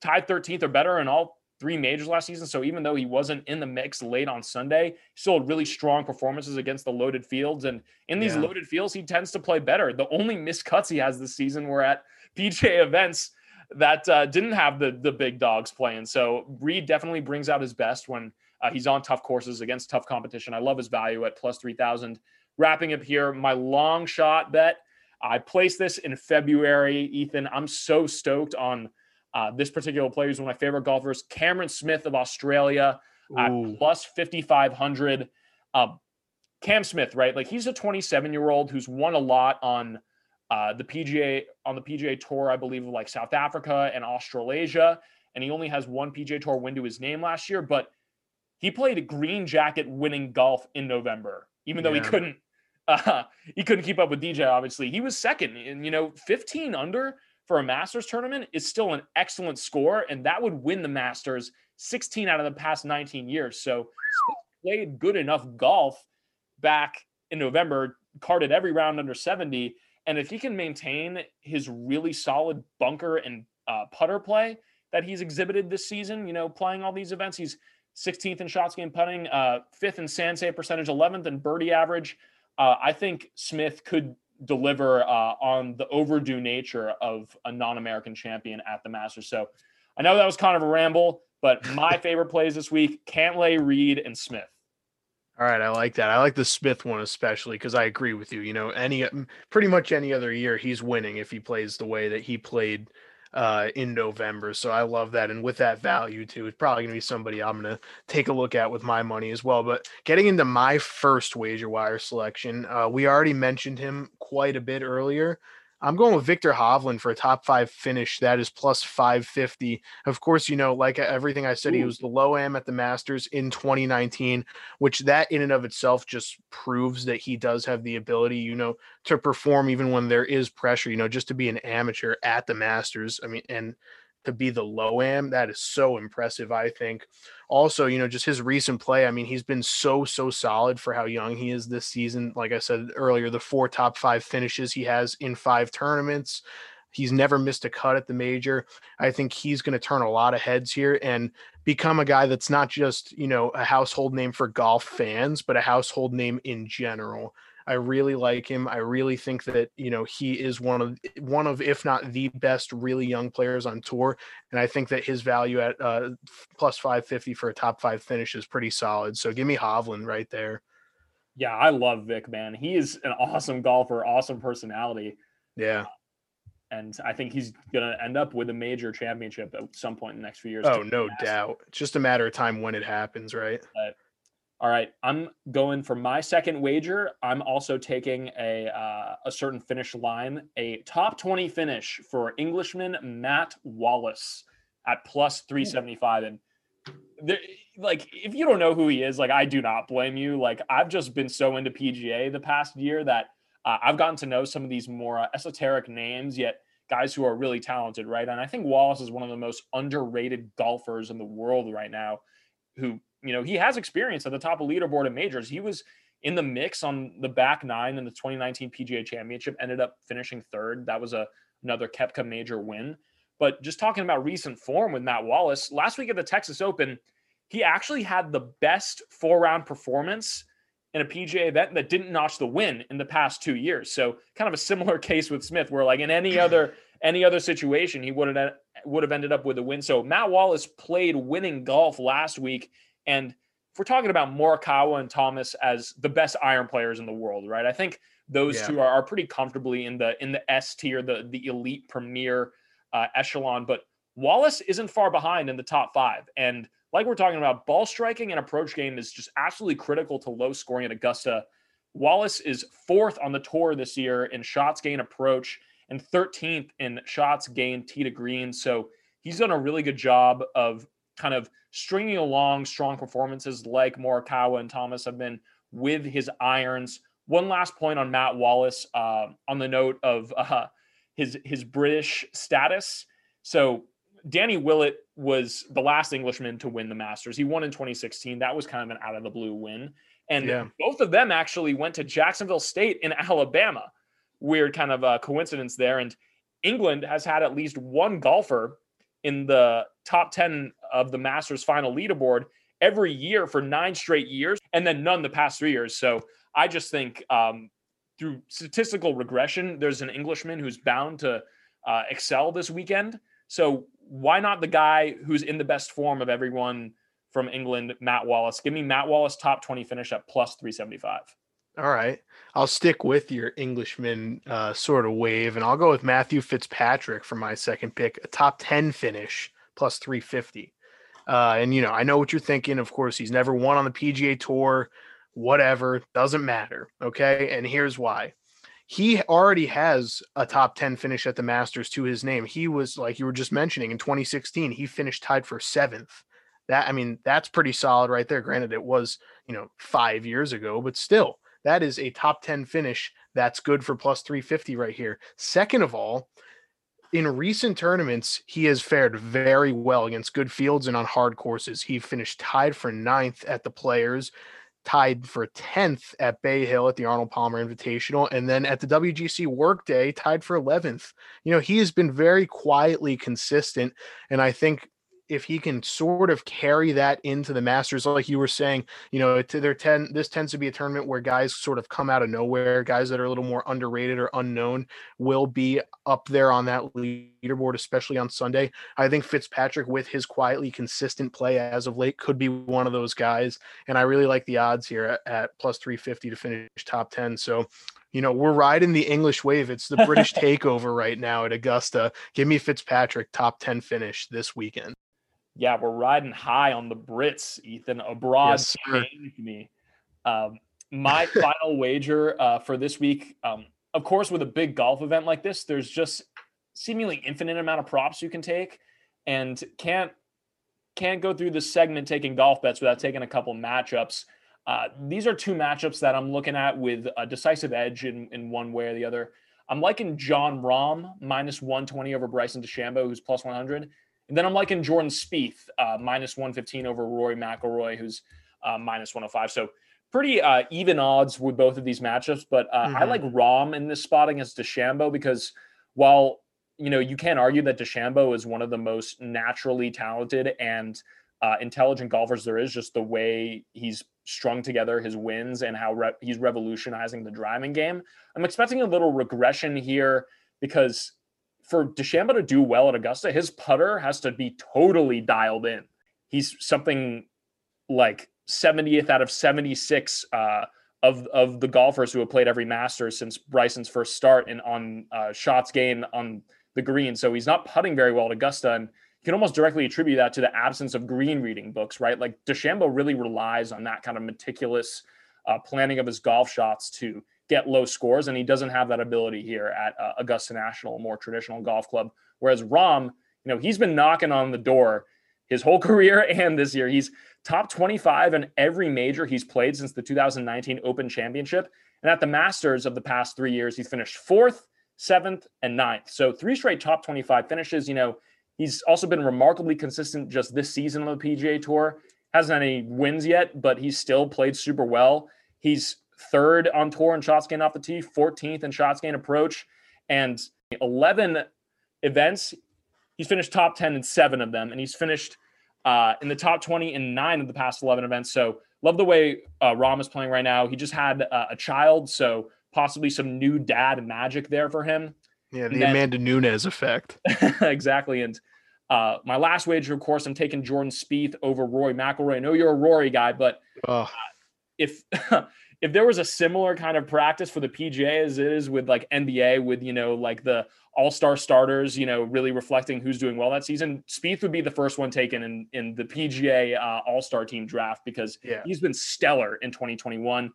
tied 13th or better in all three majors last season. So even though he wasn't in the mix late on Sunday, he still had really strong performances against the loaded fields. And in these Yeah. loaded fields, he tends to play better. The only missed cuts he has this season were at PJ events that uh, didn't have the the big dogs playing. So Reed definitely brings out his best when uh, he's on tough courses against tough competition. I love his value at plus 3,000. Wrapping up here, my long shot bet. I placed this in February, Ethan. I'm so stoked on uh, this particular player. He's one of my favorite golfers, Cameron Smith of Australia at Ooh. plus 5,500. Um, Cam Smith, right? Like he's a 27 year old who's won a lot on uh, the PGA on the PGA Tour, I believe, of like South Africa and Australasia, and he only has one PGA Tour win to his name last year. But he played a green jacket winning golf in November, even though he couldn't. Uh, he couldn't keep up with DJ. Obviously, he was second, and you know, 15 under for a Masters tournament is still an excellent score, and that would win the Masters 16 out of the past 19 years. So played good enough golf back in November, carded every round under 70. And if he can maintain his really solid bunker and uh, putter play that he's exhibited this season, you know, playing all these events, he's 16th in shots game putting, uh, fifth in sand save percentage, 11th in birdie average. Uh, I think Smith could deliver uh, on the overdue nature of a non-American champion at the Masters. So I know that was kind of a ramble, but my favorite plays this week: Cantlay, Reed, and Smith. All right, I like that. I like the Smith one especially because I agree with you. You know, any pretty much any other year he's winning if he plays the way that he played uh, in November. So I love that, and with that value too, it's probably gonna be somebody I'm gonna take a look at with my money as well. But getting into my first wager wire selection, uh, we already mentioned him quite a bit earlier. I'm going with Viktor Hovland for a top five finish. That is plus 550. Of course, you know, like everything I said, he was the low am at the Masters in 2019 which that in and of itself just proves that he does have the ability, you know, to perform even when there is pressure, you know, just to be an amateur at the Masters. I mean, and to be the low am. That is so impressive, I think. Also, you know, just his recent play. I mean, he's been so, so solid for how young he is this season. Like I said earlier, the four top five finishes he has in five tournaments. He's never missed a cut at the major. I think he's going to turn a lot of heads here and become a guy that's not just, you know, a household name for golf fans, but a household name in general. I really like him. I really think that, you know, he is one of one of if not the best really young players on tour and I think that his value at uh, plus 550 for a top 5 finish is pretty solid. So give me Hovland right there. Yeah, I love Vic, man. He is an awesome golfer, awesome personality. Yeah and I think he's going to end up with a major championship at some point in the next few years. Oh, no doubt. It's just a matter of time when it happens, right? But, all right, I'm going for my second wager. I'm also taking a uh, a certain finish line, a top 20 finish for Englishman Matt Wallace at plus 375 and like if you don't know who he is, like I do not blame you. Like I've just been so into PGA the past year that uh, I've gotten to know some of these more uh, esoteric names, yet guys who are really talented, right? And I think Wallace is one of the most underrated golfers in the world right now. Who, you know, he has experience at the top of leaderboard in majors. He was in the mix on the back nine in the 2019 PGA Championship, ended up finishing third. That was a another Koepka major win. But just talking about recent form with Matt Wallace, last week at the Texas Open, he actually had the best four round performance in a PGA event that didn't notch the win in the past two years. So kind of a similar case with Smith, where like in any other any other situation, he would have would have ended up with a win. So Matt Wallace played winning golf last week, and if we're talking about Morikawa and Thomas as the best iron players in the world, right? I think those yeah. two are, are pretty comfortably in the in the S tier, the the elite premier uh, echelon. But Wallace isn't far behind in the top five, and like we're talking about, ball striking and approach game is just absolutely critical to low scoring at Augusta. Wallace is fourth on the tour this year in shots gain approach and 13th in shots gained tee to green. So he's done a really good job of kind of stringing along strong performances like Morikawa and Thomas have been with his irons. One last point on Matt Wallace uh, on the note of uh, his his British status. So Danny Willett was the last Englishman to win the Masters. He won in 2016. That was kind of an out of the blue win. And yeah. both of them actually went to Jacksonville State in Alabama. Weird kind of a coincidence there. And England has had at least one golfer in the top 10 of the Masters final leaderboard every year for nine straight years, and then none the past three years. So I just think um, through statistical regression, there's an Englishman who's bound to uh, excel this weekend. So why not the guy who's in the best form of everyone from England, Matt Wallace? Give me Matt Wallace top 20 finish at plus 375. All right. I'll stick with your Englishman uh, sort of wave, and I'll go with Matthew Fitzpatrick for my second pick, a top 10 finish plus 350. Uh, and, you know, I know what you're thinking. Of course, he's never won on the PGA Tour, whatever, doesn't matter. Okay. And here's why he already has a top 10 finish at the Masters to his name. He was like you were just mentioning in 2016, he finished tied for seventh. That I mean, that's pretty solid right there. Granted, it was, you know, five years ago, but still, that is a top 10 finish. That's good for plus 350 right here. Second of all, in recent tournaments, he has fared very well against good fields and on hard courses. He finished tied for ninth at the players tied for 10th at Bay Hill at the Arnold Palmer Invitational, and then at the WGC Workday, tied for 11th. You know, he has been very quietly consistent, and I think if he can sort of carry that into the Masters, like you were saying, you know, to their ten, this tends to be a tournament where guys sort of come out of nowhere. Guys that are a little more underrated or unknown will be up there on that leaderboard, especially on Sunday. I think Fitzpatrick, with his quietly consistent play as of late, could be one of those guys. And I really like the odds here at, at plus 350 to finish top 10. So you know, we're riding the English wave. It's the British takeover right now at Augusta. Give me Fitzpatrick top 10 finish this weekend yeah, we're riding high on the Brits, Ethan. Abroad yes, me. Um, my final wager uh, for this week, um, of course, with a big golf event like this, there's just seemingly infinite amount of props you can take, and can't can't go through this segment taking golf bets without taking a couple matchups. Uh, these are two matchups that I'm looking at with a decisive edge in, in one way or the other. I'm liking Jon Rahm minus 120 over Bryson DeChambeau, who's plus 100 And then I'm liking Jordan Spieth, uh, minus 115 over Rory McIlroy, who's uh, minus 105. So pretty uh, even odds with both of these matchups. But uh, I Mhm. like Rahm in this spot against DeChambeau because while you know you can't argue that DeChambeau is one of the most naturally talented and uh, intelligent golfers there is, just the way he's strung together his wins and how re- he's revolutionizing the driving game. I'm expecting a little regression here because for DeChambeau to do well at Augusta, his putter has to be totally dialed in. He's something like 70th out of 76 uh, of of the golfers who have played every Masters since Bryson's first start and on uh, shots gained on the green. So he's not putting very well at Augusta, and you can almost directly attribute that to the absence of green reading books, right? Like DeChambeau really relies on that kind of meticulous uh, planning of his golf shots to get low scores, and he doesn't have that ability here at uh, Augusta National, a more traditional golf club. Whereas Rahm, you know, he's been knocking on the door his whole career and this year. He's top 25 in every major he's played since the 2019 Open Championship. And at the Masters of the past three years, he's finished fourth, seventh, and ninth. So three straight top 25 finishes. You know, he's also been remarkably consistent just this season on the PGA Tour. Hasn't had any wins yet, but he's still played super well. He's third on tour in shots gained off the tee, 14th in shots gained approach, and 11 events. He's finished top 10 in seven of them, and he's finished uh, in the top 20 in nine of the past 11 events. So love the way uh, Rahm is playing right now. He just had uh, a child, so possibly some new dad magic there for him. Yeah, the then- Amanda Nunes effect. exactly. And uh, my last wager, of course, I'm taking Jordan Spieth over Rory McIlroy. I know you're a Rory guy, but Oh, if if there was a similar kind of practice for the PGA as it is with like NBA, with you know like the All Star starters, you know, really reflecting who's doing well that season, Spieth would be the first one taken in in the PGA uh, All Star team draft because yeah. he's been stellar in 2021.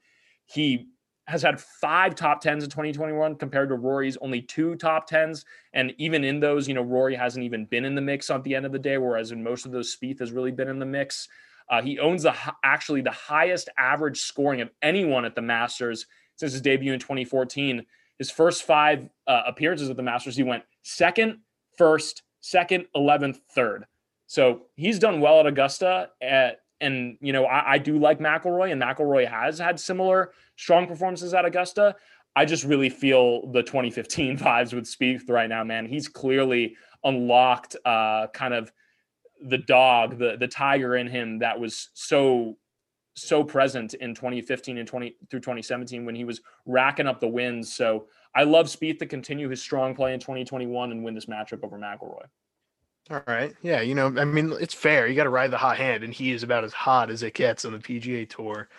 He has had five top tens in 2021 compared to Rory's only two top tens. And even in those, you know, Rory hasn't even been in the mix at the end of the day, whereas in most of those, Spieth has really been in the mix. Uh, he owns the actually the highest average scoring of anyone at the Masters since his debut in 2014. His first five uh, appearances at the Masters, he went second, first, second, 11th, third. So he's done well at Augusta. At, and, you know, I, I do like McIlroy, and McIlroy has had similar strong performances at Augusta. I just really feel the 2015 vibes with Spieth right now, man. He's clearly unlocked uh, kind of the dog, the the tiger in him that was so so present in 2015 and 20 through 2017 when he was racking up the wins. So I love Spieth to continue his strong play in 2021 and win this matchup over McIlroy. All right. Yeah, you know, I mean, it's fair. You got to ride the hot hand, and he is about as hot as it gets on the PGA Tour.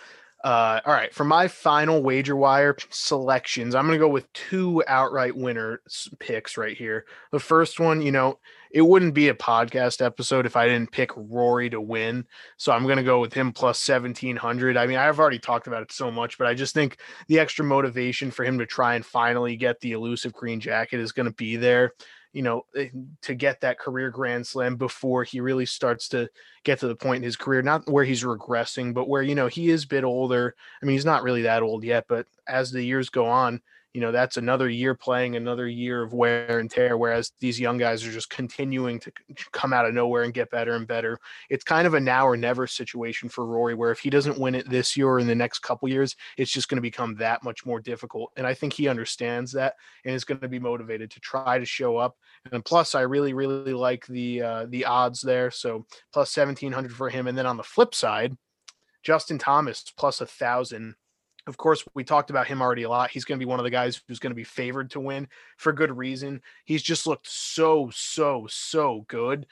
Uh, all right, for my final wager wire selections, I'm going to go with two outright winner picks right here. The first one, you know, it wouldn't be a podcast episode if I didn't pick Rory to win. So I'm going to go with him plus 1700. I mean, I've already talked about it so much, but I just think the extra motivation for him to try and finally get the elusive green jacket is going to be there you know, eh, to get that career grand slam before he really starts to get to the point in his career, not where he's regressing, but where, you know, he is a bit older. I mean, he's not really that old yet, but as the years go on, you know, that's another year playing, another year of wear and tear. Whereas these young guys are just continuing to come out of nowhere and get better and better. It's kind of a now or never situation for Rory, where if he doesn't win it this year or in the next couple years, it's just going to become that much more difficult. And I think he understands that and is going to be motivated to try to show up and plus i really really like the uh the odds there so plus 1700 for him and then on the flip side justin thomas plus a thousand of course we talked about him already a lot he's going to be one of the guys who's going to be favored to win for good reason he's just looked so so so good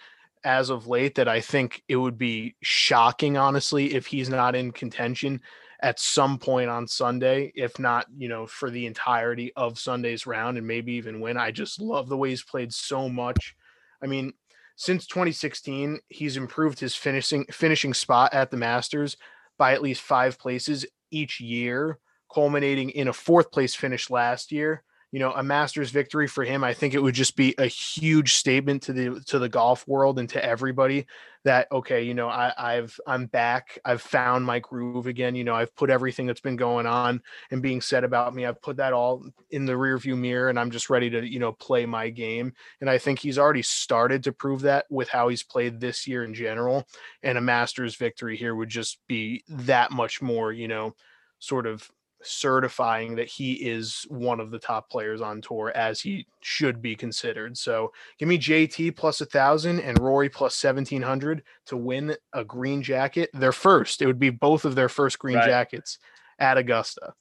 as of late that i think it would be shocking honestly if he's not in contention at some point on Sunday, if not, you know, for the entirety of Sunday's round and maybe even win. I just love the way he's played so much. I mean, since 2016, he's improved his finishing finishing spot at the Masters by at least five places each year, culminating in a fourth place finish last year you know, a Masters victory for him, I think it would just be a huge statement to the to the golf world and to everybody that okay, you know, I, I've I'm back, I've found my groove again. You know, I've put everything that's been going on and being said about me, I've put that all in the rearview mirror, and I'm just ready to you know play my game. And I think he's already started to prove that with how he's played this year in general. And a Masters victory here would just be that much more, you know, sort of certifying that he is one of the top players on tour as he should be considered. So give me JT plus a thousand and Rory plus seventeen hundred to win a green jacket. Their first, it would be both of their first green Right. jackets at Augusta.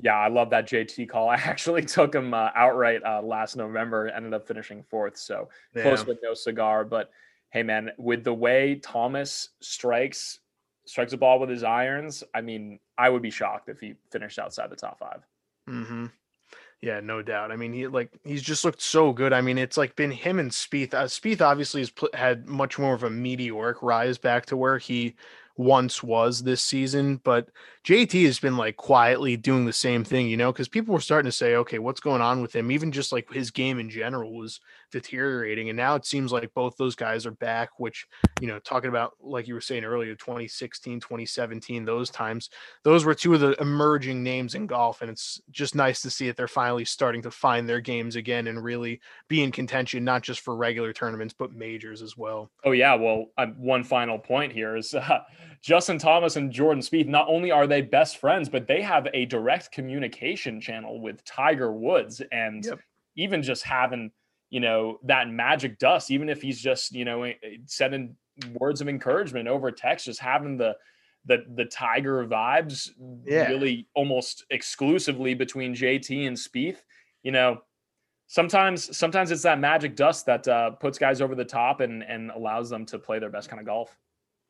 Yeah, I love that JT call. I actually took him uh, outright uh, last November, ended up finishing fourth. So close with no cigar. But hey, man, with the way Thomas strikes strikes a ball with his irons, I mean, I would be shocked if he finished outside the top five. Mm-hmm. Yeah, no doubt. I mean, he like he's just looked so good. I mean, it's like been him and Spieth. Uh, Spieth obviously has pl- had much more of a meteoric rise back to where he once was this season, but JT has been like quietly doing the same thing, you know, because people were starting to say, okay, what's going on with him? Even just like his game in general was deteriorating, and now it seems like both those guys are back. Which you know, talking about like you were saying earlier, 2016, 2017, those times those were two of the emerging names in golf and it's just nice to see that they're finally starting to find their games again and really be in contention not just for regular tournaments but majors as well Oh yeah, well, one final point here is uh, Justin Thomas and Jordan Spieth. Not only are they best friends, but they have a direct communication channel with Tiger Woods, and Yep. even just having you know that magic dust, even if he's just you know eh, eh, sending words of encouragement over text, just having the the the Tiger vibes, Yeah. really almost exclusively between JT and Spieth. You know, sometimes sometimes it's that magic dust that uh, puts guys over the top and and allows them to play their best kind of golf.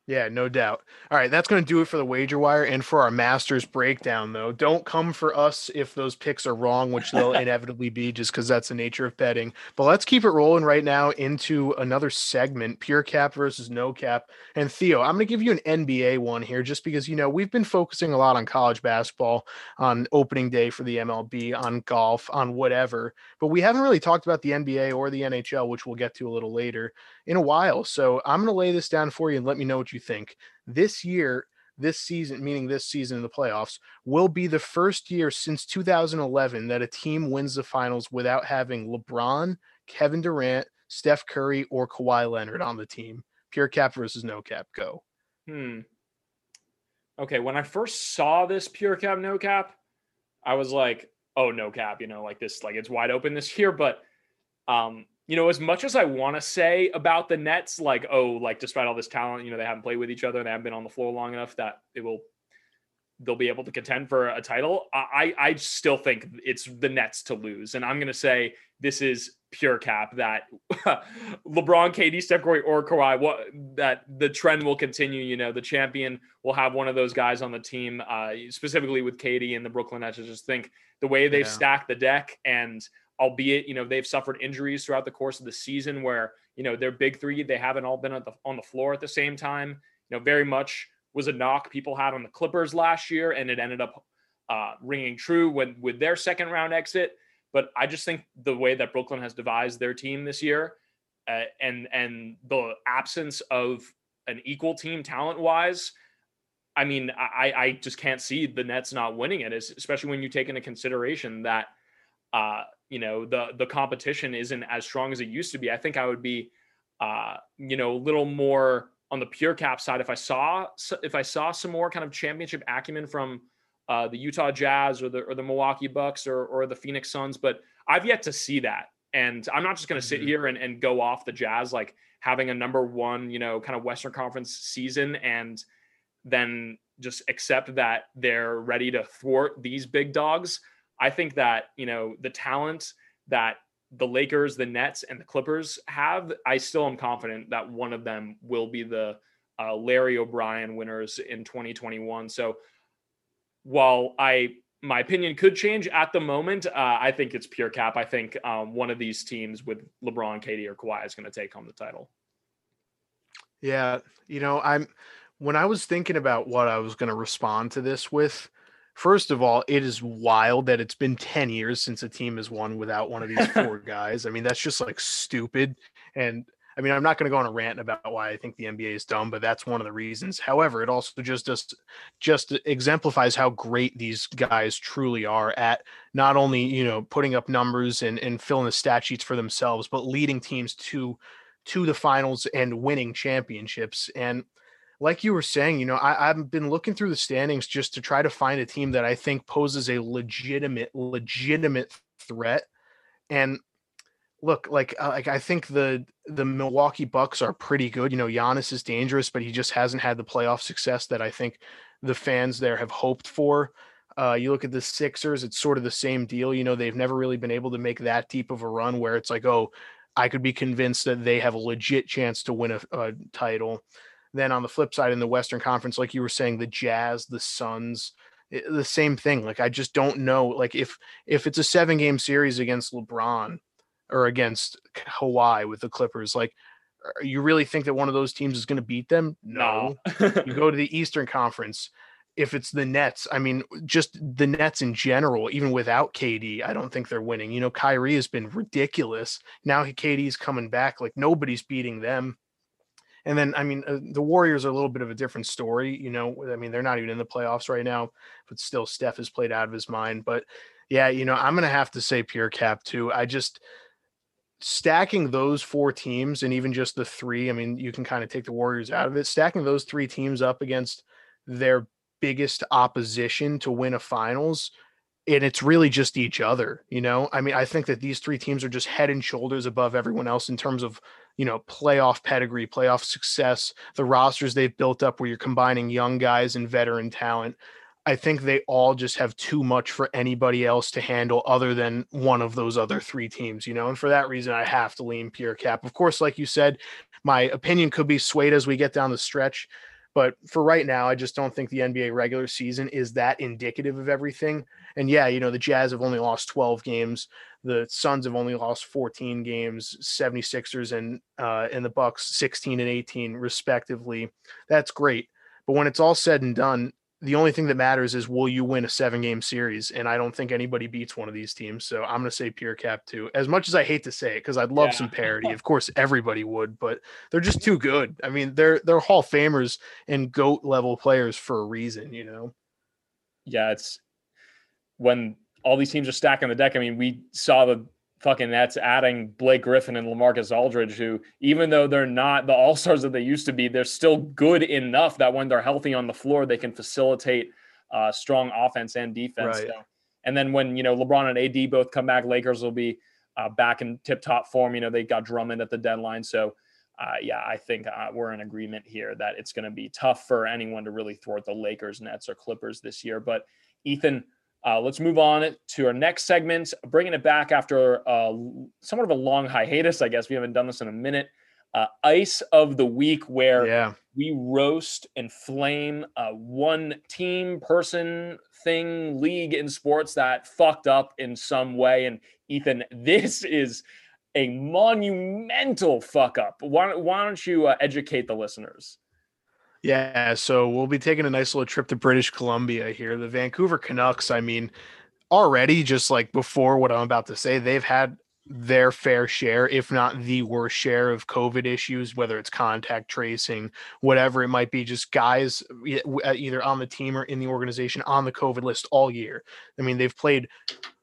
Yeah no doubt. All right that's going to do it for the wager wire and for our masters breakdown though. Don't come for us if those picks are wrong which they'll inevitably be just because that's the nature of betting. But let's keep it rolling right now into another segment pure cap versus no cap. And theo i'm going to give you an nba one here just because you know we've been focusing a lot on college basketball on opening day for the mlb on golf on whatever. But we haven't really talked about the nba or the nhl which we'll get to a little later in a while. So i'm going to lay this down for you and let me know what you think this year this season meaning this season in the playoffs will be the first year since 2011 that a team wins the finals without having lebron kevin durant steph curry or Kawhi leonard on the team pure cap versus no cap go Hmm. Okay, when I first saw this pure cap no cap, I was like, "Oh, no cap," you know, like this, like it's wide open this year. But, um, you know, as much as I want to say about the Nets, like, oh, like despite all this talent, you know, they haven't played with each other, they haven't been on the floor long enough that it will, they'll be able to contend for a title. I, I still think it's the Nets to lose, and I'm gonna say this is pure cap that LeBron, KD, Steph Curry, or Kawhi, what that the trend will continue. You know, the champion will have one of those guys on the team, uh, specifically with KD and the Brooklyn Nets. I just think the way they've Yeah. stacked the deck, and albeit you know they've suffered injuries throughout the course of the season, where you know their big three they haven't all been the, on the floor at the same time. You know, very much was a knock people had on the Clippers last year, and it ended up uh, ringing true when with their second round exit. But I just think the way that Brooklyn has devised their team this year, uh, and and the absence of an equal team talent wise, I mean, I I just can't see the Nets not winning it, especially when you take into consideration that uh, you know the the competition isn't as strong as it used to be. I think I would be uh, you know a little more on the pure cap side if I saw if I saw some more kind of championship acumen from uh, the Utah Jazz or the or the Milwaukee Bucks or or the Phoenix Suns, but I've yet to see that. And I'm not just going to sit Mhm. here and, and go off the Jazz like having a number one, you know, kind of Western Conference season and then just accept that they're ready to thwart these big dogs. I think that, you know, the talent that the Lakers, the Nets, and the Clippers have, I still am confident that one of them will be the uh, Larry O'Brien winners in 2021. So while I my opinion could change at the moment, uh, I think it's pure cap. I think um, one of these teams with LeBron, KD, or Kawhi is going to take home the title. Yeah, you know, I'm when I was thinking about what I was going to respond to this with, First of all, it is wild that it's been 10 years since a team has won without one of these four guys. I mean, that's just like stupid. And I mean, I'm not going to go on a rant about why I think the NBA is dumb, but that's one of the reasons. However, it also just just just exemplifies how great these guys truly are at not only you know putting up numbers and and filling the stat sheets for themselves, but leading teams to to the finals and winning championships. And like you were saying, you know, I, I've been looking through the standings just to try to find a team that I think poses a legitimate legitimate threat. And look, like uh, like I think the the Milwaukee Bucks are pretty good. You know, Giannis is dangerous, but he just hasn't had the playoff success that I think the fans there have hoped for. Uh, you look at the Sixers; it's sort of the same deal. You know, they've never really been able to make that deep of a run where it's like, oh, I could be convinced that they have a legit chance to win a, a title. Then on the flip side, in the Western Conference, like you were saying, the Jazz, the Suns, it, the same thing. Like I just don't know. Like if if it's a seven game series against LeBron or against Kawhi with the Clippers. Like, you really think that one of those teams is going to beat them? No. you go to the Eastern Conference. If it's the Nets, I mean, just the Nets in general, even without KD, I don't think they're winning. You know, Kyrie has been ridiculous. Now KD's coming back, like nobody's beating them. And then, I mean, uh, the Warriors are a little bit of a different story. You know, I mean, they're not even in the playoffs right now, but still, Steph has played out of his mind. But yeah, you know, I'm going to have to say Pure Cap too. I just, stacking those four teams and even just the three, I mean, you can kind of take the Warriors out of it, stacking those three teams up against their biggest opposition to win a finals. And it's really just each other, you know. I mean, I think that these three teams are just head and shoulders above everyone else in terms of, you know, playoff pedigree, playoff success, the rosters they've built up where you're combining young guys and veteran talent. I think they all just have too much for anybody else to handle other than one of those other three teams, you know. And for that reason, I have to lean pure cap. Of course, like you said, my opinion could be swayed as we get down the stretch. But for right now, I just don't think the NBA regular season is that indicative of everything. And yeah, you know, the Jazz have only lost 12 games. The Suns have only lost 14 games, 76ers and uh and the Bucks 16 and 18 respectively. That's great. But when it's all said and done, the only thing that matters is will you win a seven game series? And I don't think anybody beats one of these teams. So I'm going to say pure cap too. As much as I hate to say it, because I'd love yeah. some parity. Of course, everybody would, but they're just too good. I mean, they're they're Hall of Famers and GOAT level players for a reason, you know. Yeah, it's when all these teams are stacking the deck. I mean, we saw the fucking Nets adding Blake Griffin and LaMarcus Aldridge, who, even though they're not the all stars that they used to be, they're still good enough that when they're healthy on the floor, they can facilitate uh, strong offense and defense. Right. So, and then when, you know, LeBron and AD both come back, Lakers will be uh, back in tip top form. You know, they got Drummond at the deadline. So, uh, yeah, I think uh, we're in agreement here that it's going to be tough for anyone to really thwart the Lakers, Nets, or Clippers this year. But Ethan, uh, let's move on to our next segment, bringing it back after uh, somewhat of a long hiatus. I guess we haven't done this in a minute. Uh, Ice of the week, where yeah. we roast and flame uh, one team, person, thing, league in sports that fucked up in some way. And Ethan, this is a monumental fuck up. Why, why don't you uh, educate the listeners? Yeah, so we'll be taking a nice little trip to British Columbia here. The Vancouver Canucks, I mean, already just like before what I'm about to say, they've had their fair share, if not the worst share of COVID issues, whether it's contact tracing, whatever it might be, just guys uh, either on the team or in the organization on the COVID list all year. I mean, they've played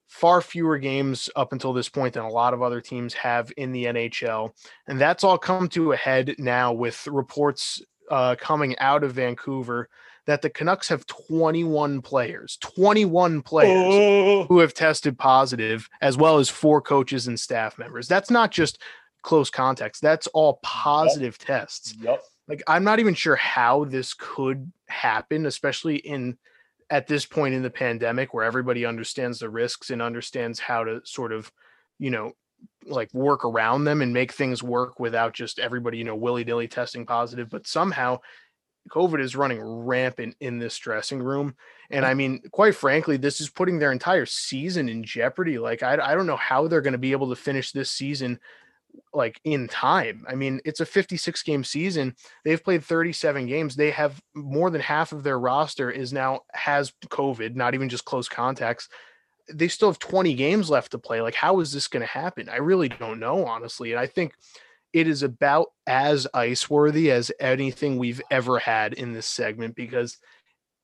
far fewer games up until this point than a lot of other teams have in the NHL. And that's all come to a head now with reports uh, coming out of Vancouver that the Canucks have 21 players, 21 players oh. who have tested positive, as well as four coaches and staff members. That's not just close contacts, that's all positive yep. tests. Yep. Like, I'm not even sure how this could happen, especially in at this point in the pandemic where everybody understands the risks and understands how to sort of, you know, like work around them and make things work without just everybody, you know, willy nilly testing positive. But somehow COVID is running rampant in this dressing room. And I mean, quite frankly, this is putting their entire season in jeopardy. Like, I, I don't know how they're going to be able to finish this season like in time. I mean, it's a 56 game season. They've played 37 games. They have more than half of their roster is now has COVID, not even just close contacts. They still have 20 games left to play. Like, how is this going to happen? I really don't know, honestly. And I think it is about as ice worthy as anything we've ever had in this segment because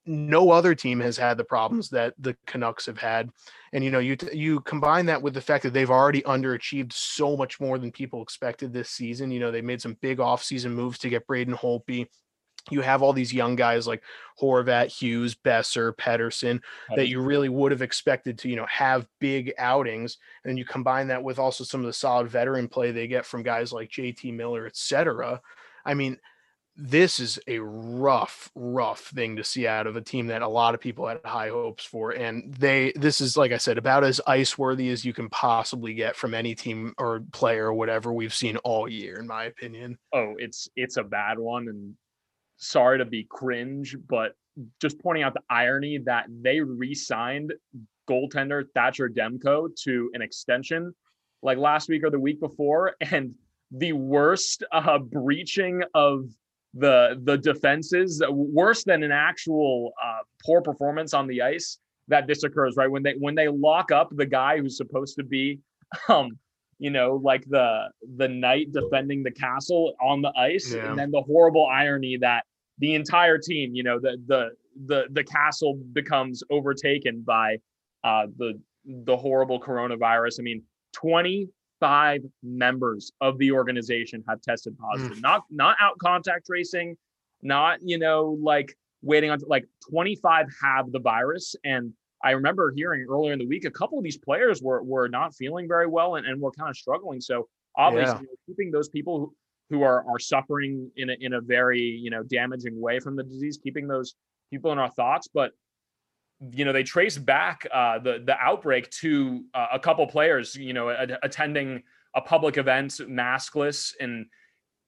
no other team has had the problems that the Canucks have had. And you know, you you combine that with the fact that they've already underachieved so much more than people expected this season. You know, they made some big offseason moves to get Braden Holtby. You have all these young guys like Horvat, Hughes, Boeser, Pettersson that you really would have expected to, you know, have big outings. And you combine that with also some of the solid veteran play they get from guys like JT Miller, et cetera. I mean, this is a rough, rough thing to see out of a team that a lot of people had high hopes for. And they, this is, like I said, about as ice worthy as you can possibly get from any team or player or whatever we've seen all year, in my opinion. Oh, it's, it's a bad one. And sorry to be cringe, but just pointing out the irony that they re signed goaltender Thatcher Demko to an extension like last week or the week before. And the worst uh, breaching of the the defenses worse than an actual uh, poor performance on the ice that this occurs right when they when they lock up the guy who's supposed to be um you know like the the knight defending the castle on the ice Yeah. and then the horrible irony that the entire team you know the the the the castle becomes overtaken by uh the the horrible coronavirus. I mean 25 members of the organization have tested positive. Not not out contact tracing not you know like waiting on like 25 have the virus. And i remember hearing earlier in the week a couple of these players were were not feeling very well and, and were kind of struggling. So obviously keeping those people who, who are are suffering in a, in a very you know damaging way from the disease keeping those people in our thoughts. But you know they trace back uh, the the outbreak to uh, a couple players you know a- attending a public event maskless and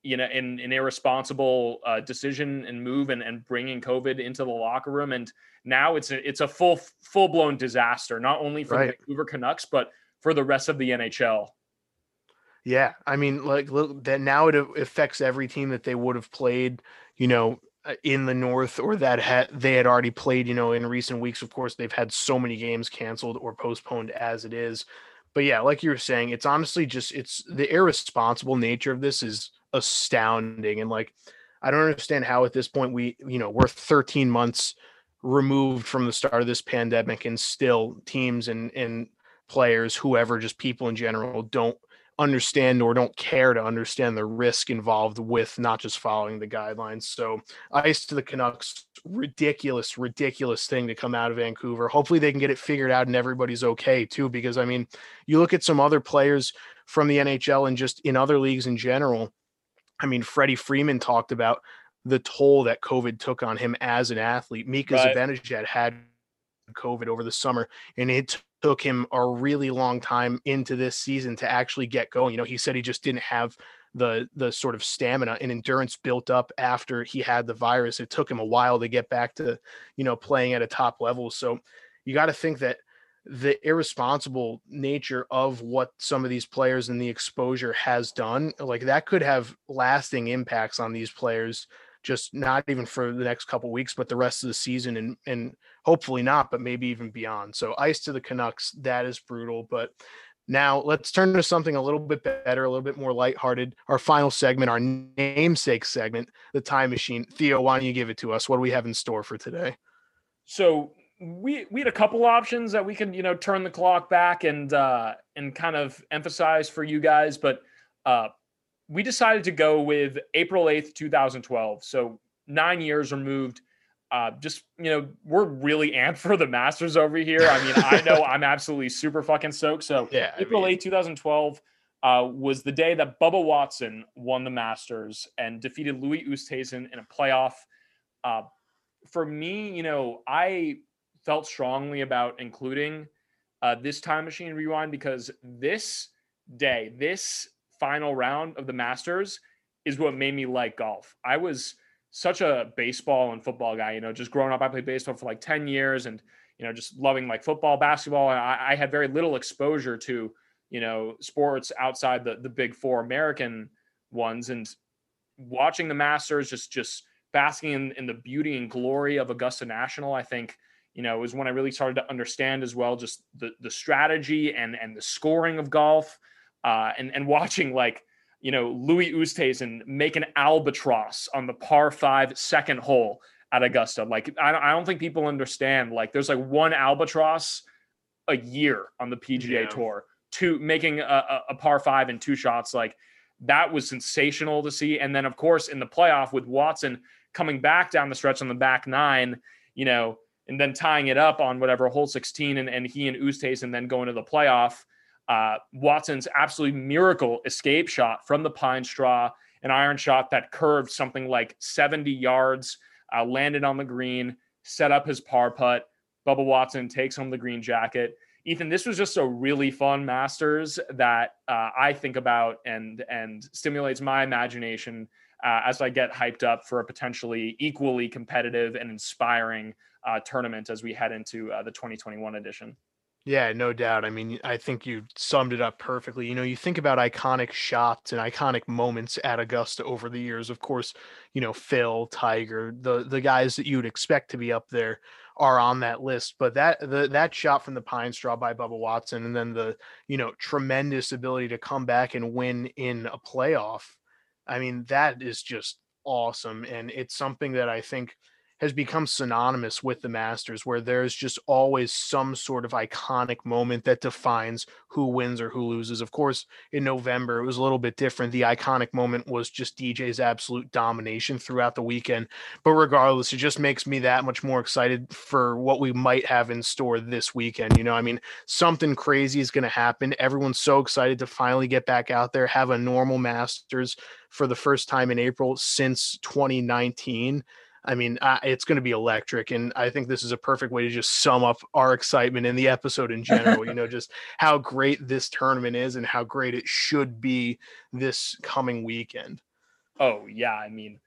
you know in an irresponsible uh, decision and move and, and bringing covid into the locker room. And now it's a it's a full full blown disaster not only for the Right. Vancouver Canucks but for the rest of the NHL Yeah, I mean, like look, that now it affects every team that they would have played, you know, uh, in the North or that had they had already played, you know, in recent weeks. Of course, they've had so many games canceled or postponed as it is. But yeah, like you were saying, it's honestly just it's the irresponsible nature of this is astounding, and like I don't understand how at this point we, you know, we're 13 months removed from the start of this pandemic, and still teams and and players, whoever, just people in general, don't understand or don't care to understand the risk involved with not just following the guidelines. So ice to the Canucks, ridiculous, ridiculous thing to come out of Vancouver. Hopefully they can get it figured out and everybody's okay too. Because I mean, you look at some other players from the NHL and just in other leagues in general. I mean, Freddie Freeman talked about the toll that COVID took on him as an athlete. Mika Right. Zibanejad had COVID over the summer, and it took him a really long time into this season to actually get going. You know, he said he just didn't have the the sort of stamina and endurance built up after he had the virus. It took him a while to get back to, you know, playing at a top level. So you got to think that the irresponsible nature of what some of these players and the exposure has done, like that could have lasting impacts on these players just not even for the next couple weeks, but the rest of the season and and hopefully not, but maybe even beyond. So ice to the Canucks, that is brutal. But now let's turn to something a little bit better, a little bit more lighthearted. Our final segment, our namesake segment, the time machine. Theo, why don't you give it to us? What do we have in store for today? So we we had a couple options that we can you know turn the clock back and uh, and kind of emphasize for you guys, but uh, we decided to go with April eighth, two thousand twelve. So nine years removed. Uh, just you know, we're really amped for the Masters over here. I mean, I know I'm absolutely super fucking stoked. So Yeah, I April mean- 8, 2012 uh, was the day that Bubba Watson won the Masters and defeated Louis Oosthuizen in a playoff. Uh, for me, you know, I felt strongly about including uh, this time machine rewind because this day, this final round of the Masters is what made me like golf. I was such a baseball and football guy, you know, just growing up, I played baseball for like 10 years and, you know, just loving like football, basketball. I, I had very little exposure to you know, sports outside the the big four American ones, and watching the Masters just just basking in, in the beauty and glory of Augusta National, I think you know, was when I really started to understand as well just the the strategy and and the scoring of golf, uh, and and watching like you know Louis Oosthuizen make an albatross on the par five second hole at Augusta. Like I don't, I don't think people understand. Like there's like one albatross a year on the PGA Yeah. Tour, two making a, a, par five and two shots. Like that was sensational to see. And then of course in the playoff with Watson coming back down the stretch on the back nine, you know, and then tying it up on whatever hole 16 and, and he and Oosthuizen then going to the playoff. Uh, Watson's absolutely miracle escape shot from the pine straw, an iron shot that curved something like 70 yards, uh, landed on the green, set up his par putt. Bubba Watson takes home the green jacket. Ethan, this was just a really fun Masters that uh, I think about and and stimulates my imagination uh, as I get hyped up for a potentially equally competitive and inspiring uh, tournament as we head into uh, the 2021 edition. Yeah, no doubt. I mean, I think you summed it up perfectly. You know, you think about iconic shots and iconic moments at Augusta over the years. Of course, you know, Phil, Tiger, the the guys that you would expect to be up there are on that list. But that the that shot from the pine straw by Bubba Watson and then the, you know, tremendous ability to come back and win in a playoff. I mean, that is just awesome. And it's something that I think has become synonymous with the Masters, where there's just always some sort of iconic moment that defines who wins or who loses. Of course, in November, it was a little bit different. The iconic moment was just DJ's absolute domination throughout the weekend. But regardless, it just makes me that much more excited for what we might have in store this weekend. You know, I mean, something crazy is going to happen. Everyone's so excited to finally get back out there, have a normal Masters for the first time in April since 2019. I mean, uh, it's going to be electric. And I think this is a perfect way to just sum up our excitement in the episode in general. you know, just how great this tournament is and how great it should be this coming weekend. Oh, yeah. I mean,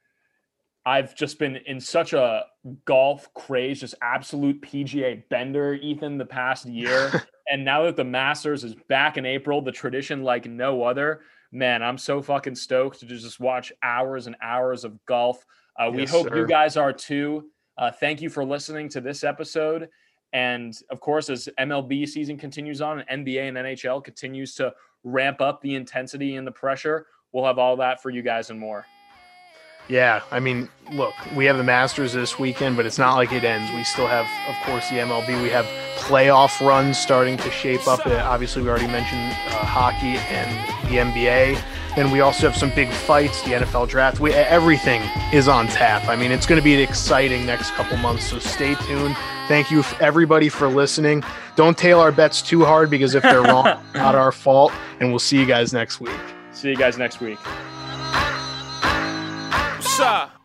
I've just been in such a golf craze, just absolute PGA bender, Ethan, the past year. and now that the Masters is back in April, the tradition like no other, man, I'm so fucking stoked to just watch hours and hours of golf. Uh, we Yes, hope sir. you guys are too. Uh, thank you for listening to this episode. And of course, as MLB season continues on and NBA and NHL continues to ramp up the intensity and the pressure, we'll have all that for you guys and more. Yeah, I mean, look, we have the Masters this weekend, but it's not like it ends. We still have, of course, the MLB. We have playoff runs starting to shape up. Uh, obviously, we already mentioned uh, hockey and the NBA. Then we also have some big fights, the NFL draft. We, everything is on tap. I mean, it's going to be an exciting next couple months. So stay tuned. Thank you, everybody, for listening. Don't tail our bets too hard because if they're wrong, not our fault. And we'll see you guys next week. See you guys next week. What's up?